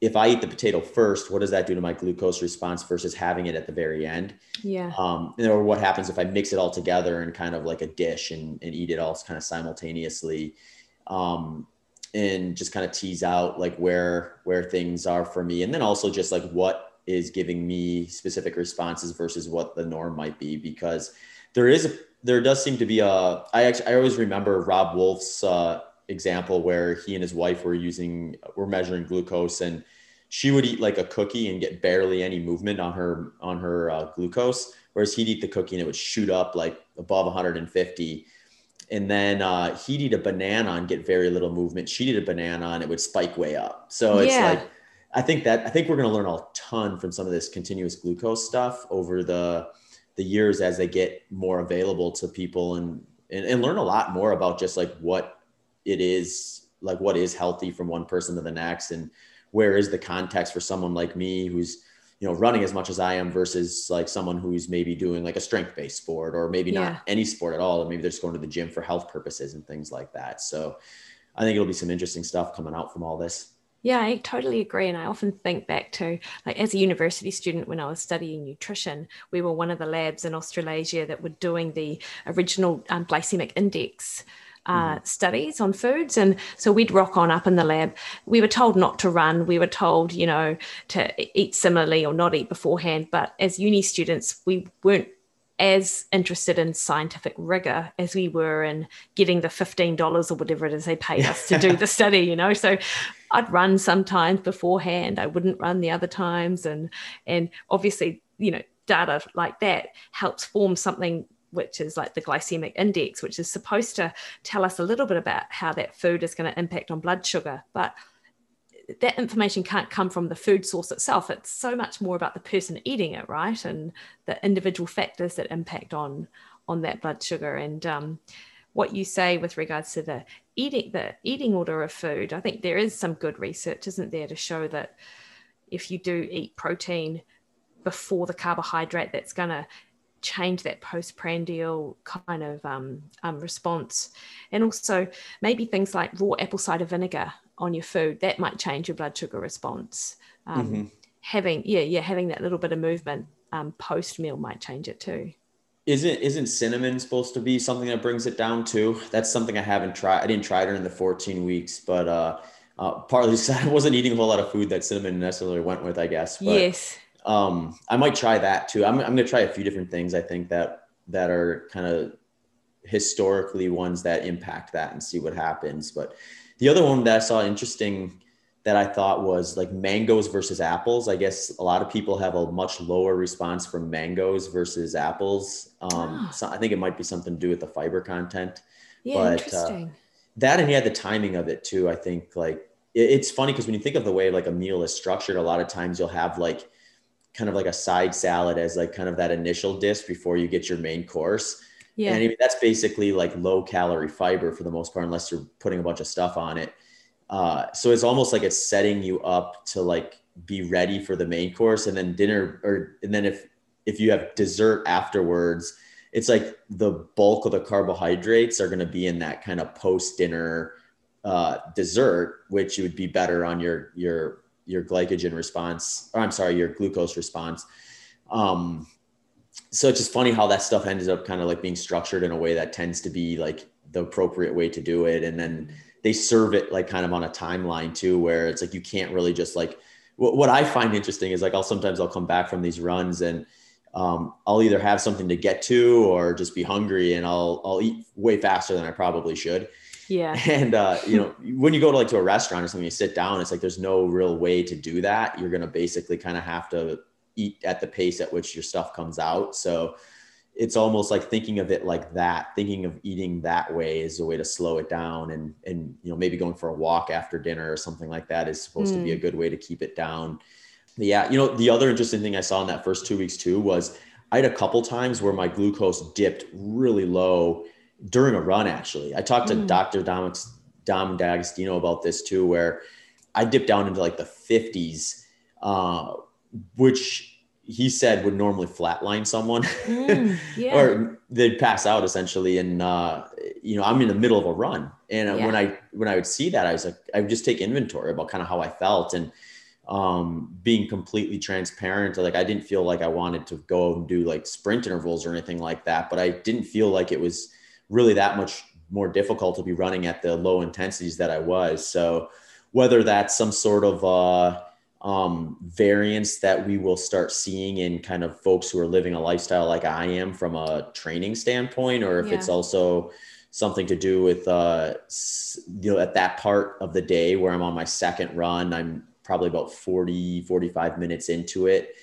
if i eat the potato first what does that do to my glucose response versus having it at the very end? Yeah. Um or what happens if i mix it all together in kind of like a dish and, and eat it all kind of simultaneously? Um and just kind of tease out like where where things are for me. And then also just like what is giving me specific responses versus what the norm might be because there is a there does seem to be a i actually i always remember Robb Wolf's uh, example where he and his wife were using were measuring glucose and she would eat like a cookie and get barely any movement on her on her uh, glucose whereas he'd eat the cookie and it would shoot up like above 150 and then uh, he'd eat a banana and get very little movement. She'd eat a banana and it would spike way up. So it's yeah. like, I think that I think we're going to learn a ton from some of this continuous glucose stuff over the the years as they get more available to people and, and and learn a lot more about just like what it is like what is healthy from one person to the next and where is the context for someone like me who's you know running as much as i am versus like someone who's maybe doing like a strength based sport or maybe yeah. not any sport at all or maybe they're just going to the gym for health purposes and things like that so i think it'll be some interesting stuff coming out from all this yeah, I totally agree. And I often think back to, like, as a university student, when I was studying nutrition, we were one of the labs in Australasia that were doing the original um, glycemic index uh, mm-hmm. studies on foods. And so we'd rock on up in the lab. We were told not to run. We were told, you know, to eat similarly or not eat beforehand. But as uni students, we weren't as interested in scientific rigor as we were in getting the $15 or whatever it is they paid us to do the study, you know. So I'd run sometimes beforehand. I wouldn't run the other times. And and obviously, you know, data like that helps form something which is like the glycemic index, which is supposed to tell us a little bit about how that food is going to impact on blood sugar. But that information can't come from the food source itself. It's so much more about the person eating it, right? And the individual factors that impact on on that blood sugar. And um, what you say with regards to the eating the eating order of food, I think there is some good research, isn't there, to show that if you do eat protein before the carbohydrate, that's going to change that postprandial kind of um, um, response. And also maybe things like raw apple cider vinegar on your food, that might change your blood sugar response. um, mm-hmm. having yeah yeah having that little bit of movement um, post meal might change it too. Isn't isn't cinnamon supposed to be something that brings it down too? That's something I haven't tried. I didn't try it during the 14 weeks, but uh, uh, partly because I wasn't eating a whole lot of food that cinnamon necessarily went with, I guess. But, yes. Um, I might try that too. I'm I'm gonna try a few different things. I think that that are kind of historically ones that impact that and see what happens. But the other one that I saw interesting that I thought was like mangoes versus apples. I guess a lot of people have a much lower response from mangoes versus apples. Um, ah. so I think it might be something to do with the fiber content. Yeah, but, uh, interesting. Uh, that and yeah, the timing of it too. I think like it, it's funny because when you think of the way like a meal is structured, a lot of times you'll have like kind of like a side salad as like kind of that initial dish before you get your main course. Yeah. And that's basically like low calorie fiber for the most part, unless you're putting a bunch of stuff on it. Uh, so it's almost like it's setting you up to like be ready for the main course and then dinner or and then if if you have dessert afterwards, it's like the bulk of the carbohydrates are going to be in that kind of post dinner uh, dessert, which would be better on your your your glycogen response. Or I'm sorry, your glucose response. Um, so it's just funny how that stuff ended up kind of like being structured in a way that tends to be like the appropriate way to do it and then they serve it like kind of on a timeline too where it's like you can't really just like what, what i find interesting is like i'll sometimes i'll come back from these runs and um, i'll either have something to get to or just be hungry and i'll i'll eat way faster than i probably should yeah and uh, you know when you go to like to a restaurant or something you sit down it's like there's no real way to do that you're going to basically kind of have to eat at the pace at which your stuff comes out. So it's almost like thinking of it like that, thinking of eating that way is a way to slow it down and and you know maybe going for a walk after dinner or something like that is supposed mm. to be a hmm. good way to keep it down. Yeah, you know the other interesting thing I saw in that first 2 weeks too was I had a couple times where my glucose dipped really low during a run actually. I talked to mm. Dr. Dom, Dom D'Agostino about this too where I dipped down into like the 50s uh, which he said would normally flatline someone mm, yeah. or they'd pass out essentially. And, uh, you know, I'm in the middle of a run. And yeah. when I, when I would see that, I was like, I would just take inventory about kind of how I felt and, um, being completely transparent. Like I didn't feel like I wanted to go and do like sprint intervals or anything like that, but I didn't feel like it was really that much more difficult to be running at the low intensities that I was. So whether that's some sort of, uh, um, variance that we will start seeing in kind of folks who are living a lifestyle like I am from a training standpoint, or if yeah. it's also something to do with, uh, you know, at that part of the day where I'm on my second run, I'm probably about 40, 45 minutes into it.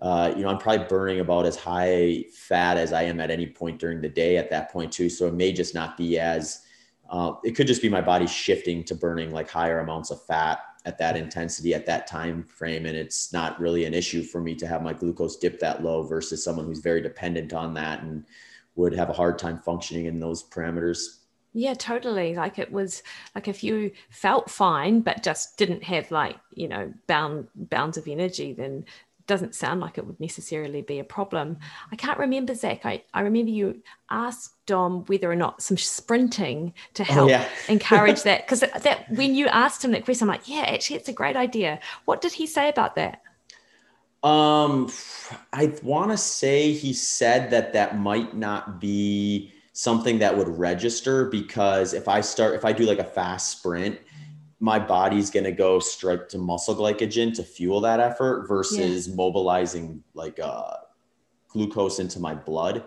Uh, you know, I'm probably burning about as high fat as I am at any point during the day at that point too. So it may just not be as, uh, it could just be my body shifting to burning like higher amounts of fat at that intensity at that time frame and it's not really an issue for me to have my glucose dip that low versus someone who's very dependent on that and would have a hard time functioning in those parameters yeah totally like it was like if you felt fine but just didn't have like you know bound bounds of energy then doesn't sound like it would necessarily be a problem. I can't remember, Zach. I, I remember you asked Dom whether or not some sprinting to oh, help oh, yeah. encourage that. Because that when you asked him that question, I'm like, yeah, actually, it's a great idea. What did he say about that? Um, I want to say he said that that might not be something that would register because if I start, if I do like a fast sprint, my body's going to go straight to muscle glycogen to fuel that effort versus yeah. mobilizing like uh, glucose into my blood.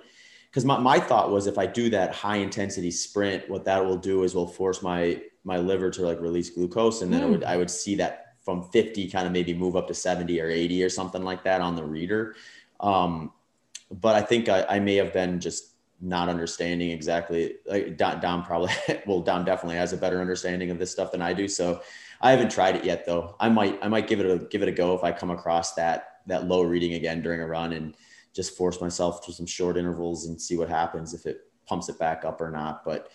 Because my, my thought was if I do that high intensity sprint, what that will do is will force my my liver to like release glucose, and then mm. would, I would see that from 50 kind of maybe move up to 70 or 80 or something like that on the reader. Um, but I think I, I may have been just not understanding exactly like Dom, Dom probably well Dom definitely has a better understanding of this stuff than I do. So I haven't tried it yet though. I might I might give it a give it a go if I come across that that low reading again during a run and just force myself through some short intervals and see what happens if it pumps it back up or not. But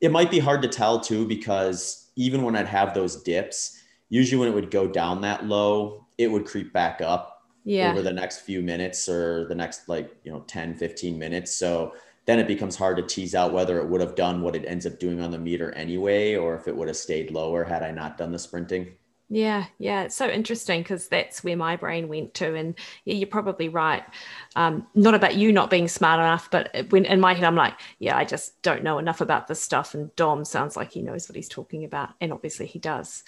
it might be hard to tell too because even when I'd have those dips, usually when it would go down that low, it would creep back up yeah. over the next few minutes or the next like, you know, 10, 15 minutes. So then it becomes hard to tease out whether it would have done what it ends up doing on the meter anyway, or if it would have stayed lower had I not done the sprinting. Yeah, yeah, it's so interesting because that's where my brain went to, and yeah, you're probably right. Um, not about you not being smart enough, but when in my head I'm like, yeah, I just don't know enough about this stuff, and Dom sounds like he knows what he's talking about, and obviously he does.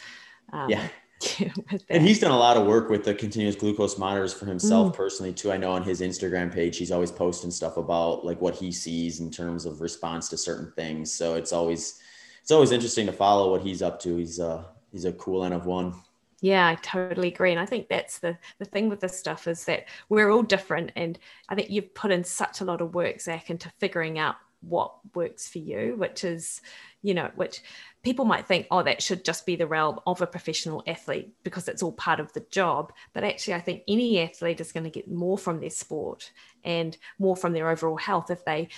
Um, yeah. and he's done a lot of work with the continuous glucose monitors for himself mm. personally too. I know on his Instagram page, he's always posting stuff about like what he sees in terms of response to certain things. So it's always it's always interesting to follow what he's up to. He's uh he's a cool N of one. Yeah, I totally agree. And I think that's the the thing with this stuff is that we're all different. And I think you've put in such a lot of work, Zach, into figuring out what works for you, which is, you know, which people might think, oh, that should just be the realm of a professional athlete because it's all part of the job. But actually, I think any athlete is going to get more from their sport and more from their overall health if they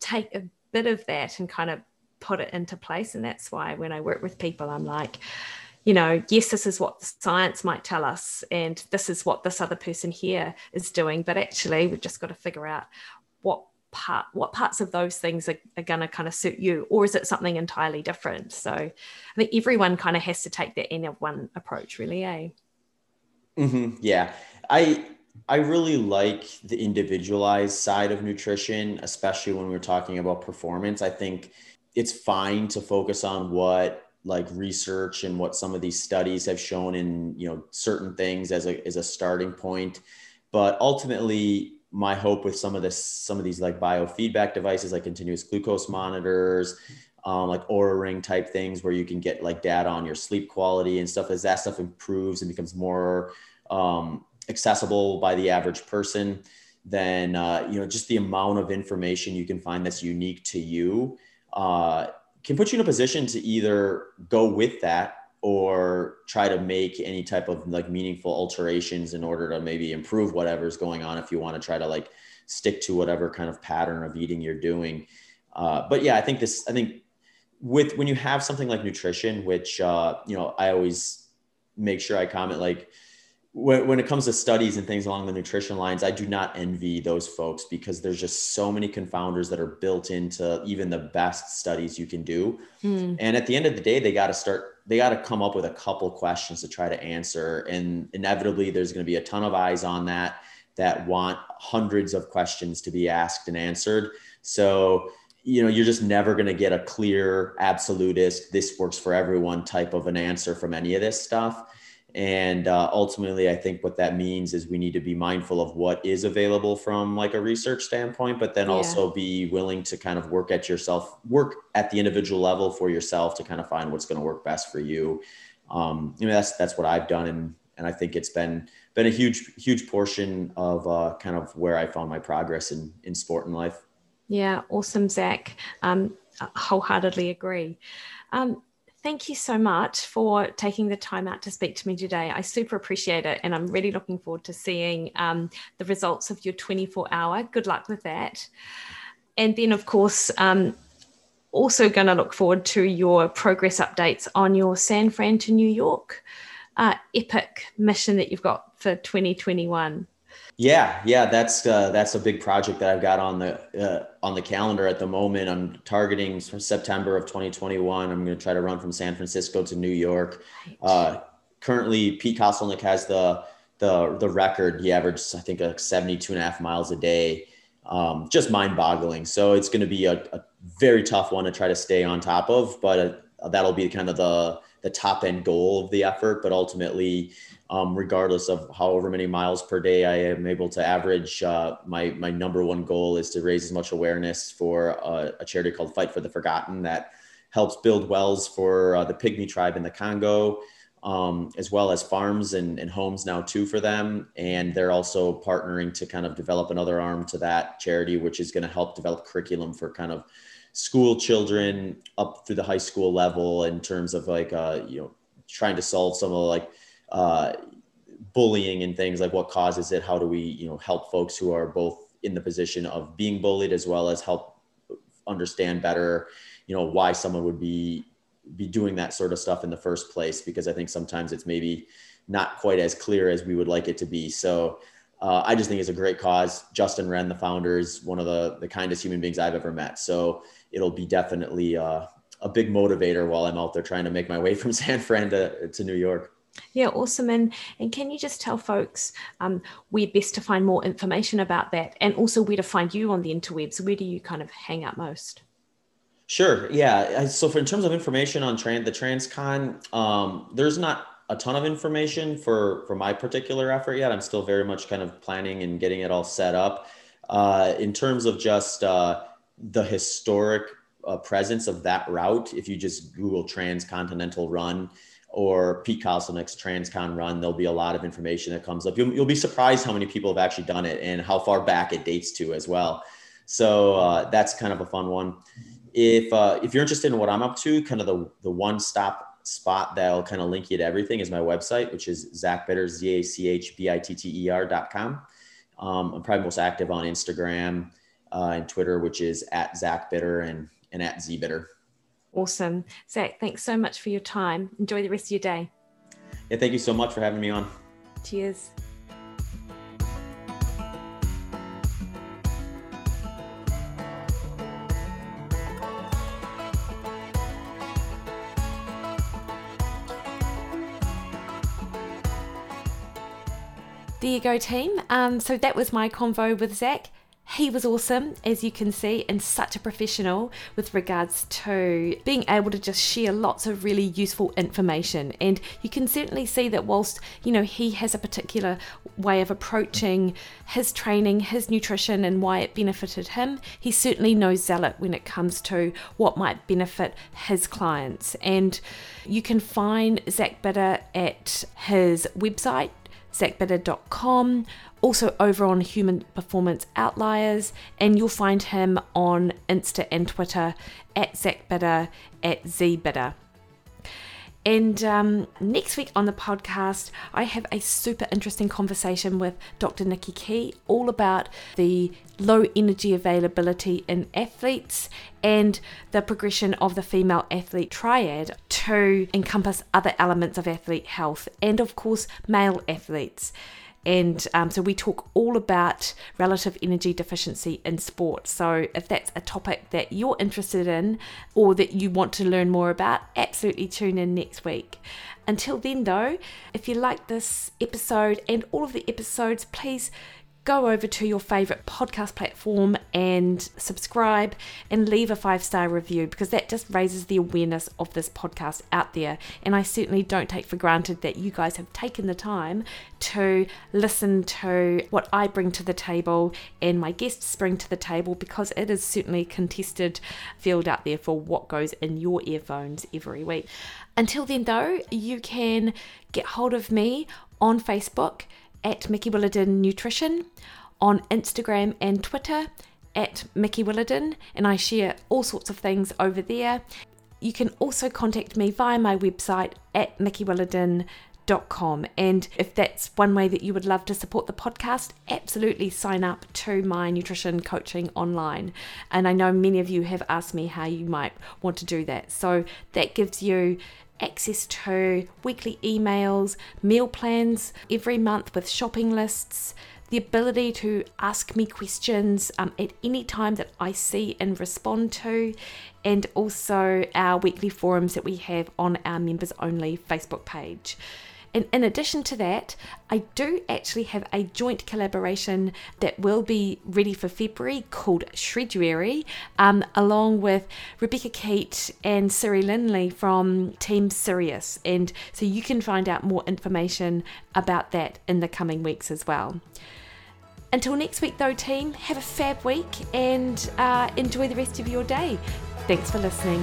take a bit of that and kind of put it into place. And that's why when I work with people, I'm like, you know, yes, this is what science might tell us, and this is what this other person here is doing. But actually, we've just got to figure out part, what parts of those things are, are going to kind of suit you, or is it something entirely different? So I think everyone kind of has to take that of one approach, really, eh? Mm-hmm. Yeah, I I really like the individualized side of nutrition, especially when we're talking about performance. I think it's fine to focus on what like research and what some of these studies have shown in you know certain things as a as a starting point but ultimately my hope with some of this some of these like biofeedback devices like continuous glucose monitors um, like Oura ring type things where you can get like data on your sleep quality and stuff as that stuff improves and becomes more um, accessible by the average person then uh, you know just the amount of information you can find that's unique to you uh, can put you in a position to either go with that or try to make any type of like meaningful alterations in order to maybe improve whatever's going on if you want to try to like stick to whatever kind of pattern of eating you're doing. Uh, but yeah i think this i think with when you have something like nutrition which uh, you know i always make sure i comment like when, when it comes to studies and things along the nutrition lines, I do not envy those folks because there's just so many confounders that are built into even the best studies you can do. Hmm. And at the end of the day, they got to start, they got to come up with a couple questions to try to answer. And inevitably, there's going to be a ton of eyes on that that want hundreds of questions to be asked and answered. So, you know, you're just never going to get a clear, absolutist, this works for everyone type of an answer from any of this stuff. And uh, ultimately, I think what that means is we need to be mindful of what is available from like a research standpoint, but then yeah. also be willing to kind of work at yourself, work at the individual level for yourself to kind of find what's going to work best for you. Um, you know, that's that's what I've done, and and I think it's been been a huge huge portion of uh, kind of where I found my progress in in sport and life. Yeah, awesome, Zach. Um, I wholeheartedly agree. Um, thank you so much for taking the time out to speak to me today. I super appreciate it. And I'm really looking forward to seeing um, the results of your 24 hour. Good luck with that. And then, of course, um, also going to look forward to your progress updates on your San Fran to New York uh, epic mission that you've got for 2021. Yeah, yeah, that's uh, that's a big project that I've got on the uh, on the calendar at the moment. I'm targeting September of 2021. I'm going to try to run from San Francisco to New York. Uh, currently, Pete Kostelnick has the the the record. He averages, I think, like 72 and a half miles a day. Um, just mind boggling. So it's going to be a, a, very tough one to try to stay on top of, but uh, that'll be kind of the the top end goal of the effort. But ultimately, um, regardless of however many miles per day I am able to average. Uh, my my number one goal is to raise as much awareness for a, a charity called Fight for the Forgotten that helps build wells for uh, the Pygmy tribe in the Congo, um, as well as farms and, and homes now too for them. And they're also partnering to kind of develop another arm to that charity, which is going to help develop curriculum for kind of school children up through the high school level in terms of like uh, you know trying to solve some of the like uh, bullying and things like what causes it how do we you know help folks who are both in the position of being bullied as well as help understand better you know why someone would be be doing that sort of stuff in the first place because i think sometimes it's maybe not quite as clear as we would like it to be. So uh, i just think it's a great cause justin wren the founder is one of the the kindest human beings i've ever met so it'll be definitely uh, a big motivator while i'm out there trying to make my way from san fran to, to new york Yeah, awesome. And and can you just tell folks um, where best to find more information about that, and also where to find you on the interwebs? Where do you kind of hang out most? Sure. Yeah. So for in terms of information on trans the TransCon, um, there's not a ton of information for for my particular effort yet. I'm still very much kind of planning and getting it all set up. Uh, in terms of just uh, the historic uh, presence of that route, if you just Google Transcontinental Run or Pete Kostelnick's Transcon Run, there'll be a lot of information that comes up. You'll, you'll be surprised how many people have actually done it and how far back it dates to as well. So uh, that's kind of a fun one. If uh, if you're interested in what I'm up to, kind of the the one stop spot that'll kind of link you to everything is my website, which is Zach Bitter, Z A C H B I T T E R dot com. Um, I'm probably most active on Instagram uh, and Twitter, which is at Zach Bitter and, and at Z Bitter. Awesome. Zach, thanks so much for your time. Enjoy the rest of your day. Yeah, thank you so much for having me on. Cheers. There you go, team. Um, so that was my convo with Zach. He was awesome, as you can see, and such a professional with regards to being able to just share lots of really useful information. And you can certainly see that whilst, you know, he has a particular way of approaching his training, his nutrition, and why it benefited him, he certainly knows zealot when it comes to what might benefit his clients. And you can find Zach Bitter at his website, zachbitter.com, also over on Human Performance Outliers, and you'll find him on Insta and Twitter at zachbitter, at zbitter. And um, next week on the podcast, I have a super interesting conversation with Dr. Nikki Keay all about the low energy availability in athletes and the progression of the female athlete triad to encompass other elements of athlete health and, of course, male athletes. And um, so we talk all about relative energy deficiency in sport. So if that's a topic that you're interested in or that you want to learn more about, absolutely tune in next week. Until then, though, if you like this episode and all of the episodes, please go over to your favorite podcast platform and subscribe and leave a five star review because that just raises the awareness of this podcast out there. And I certainly don't take for granted that you guys have taken the time to listen to what I bring to the table and my guests bring to the table because it is certainly a contested field out there for what goes in your earphones every week. Until then, though, you can get hold of me on Facebook at Mikki Williden Nutrition, on Instagram and Twitter at Mikki Williden, and I share all sorts of things over there. You can also contact me via my website at mikkiwilliden.com. And if that's one way that you would love to support the podcast, absolutely sign up to my nutrition coaching online. And I know many of you have asked me how you might want to do that. So that gives you access to weekly emails, meal plans every month with shopping lists, the ability to ask me questions um, at any time that I see and respond to, and also our weekly forums that we have on our members only Facebook page. And in addition to that, I do actually have a joint collaboration that will be ready for February called Shreduary, um, along with Rebecca Keat and Siri Lindley from Team Sirius. And so you can find out more information about that in the coming weeks as well. Until next week, though, team, have a fab week and uh, enjoy the rest of your day. Thanks for listening.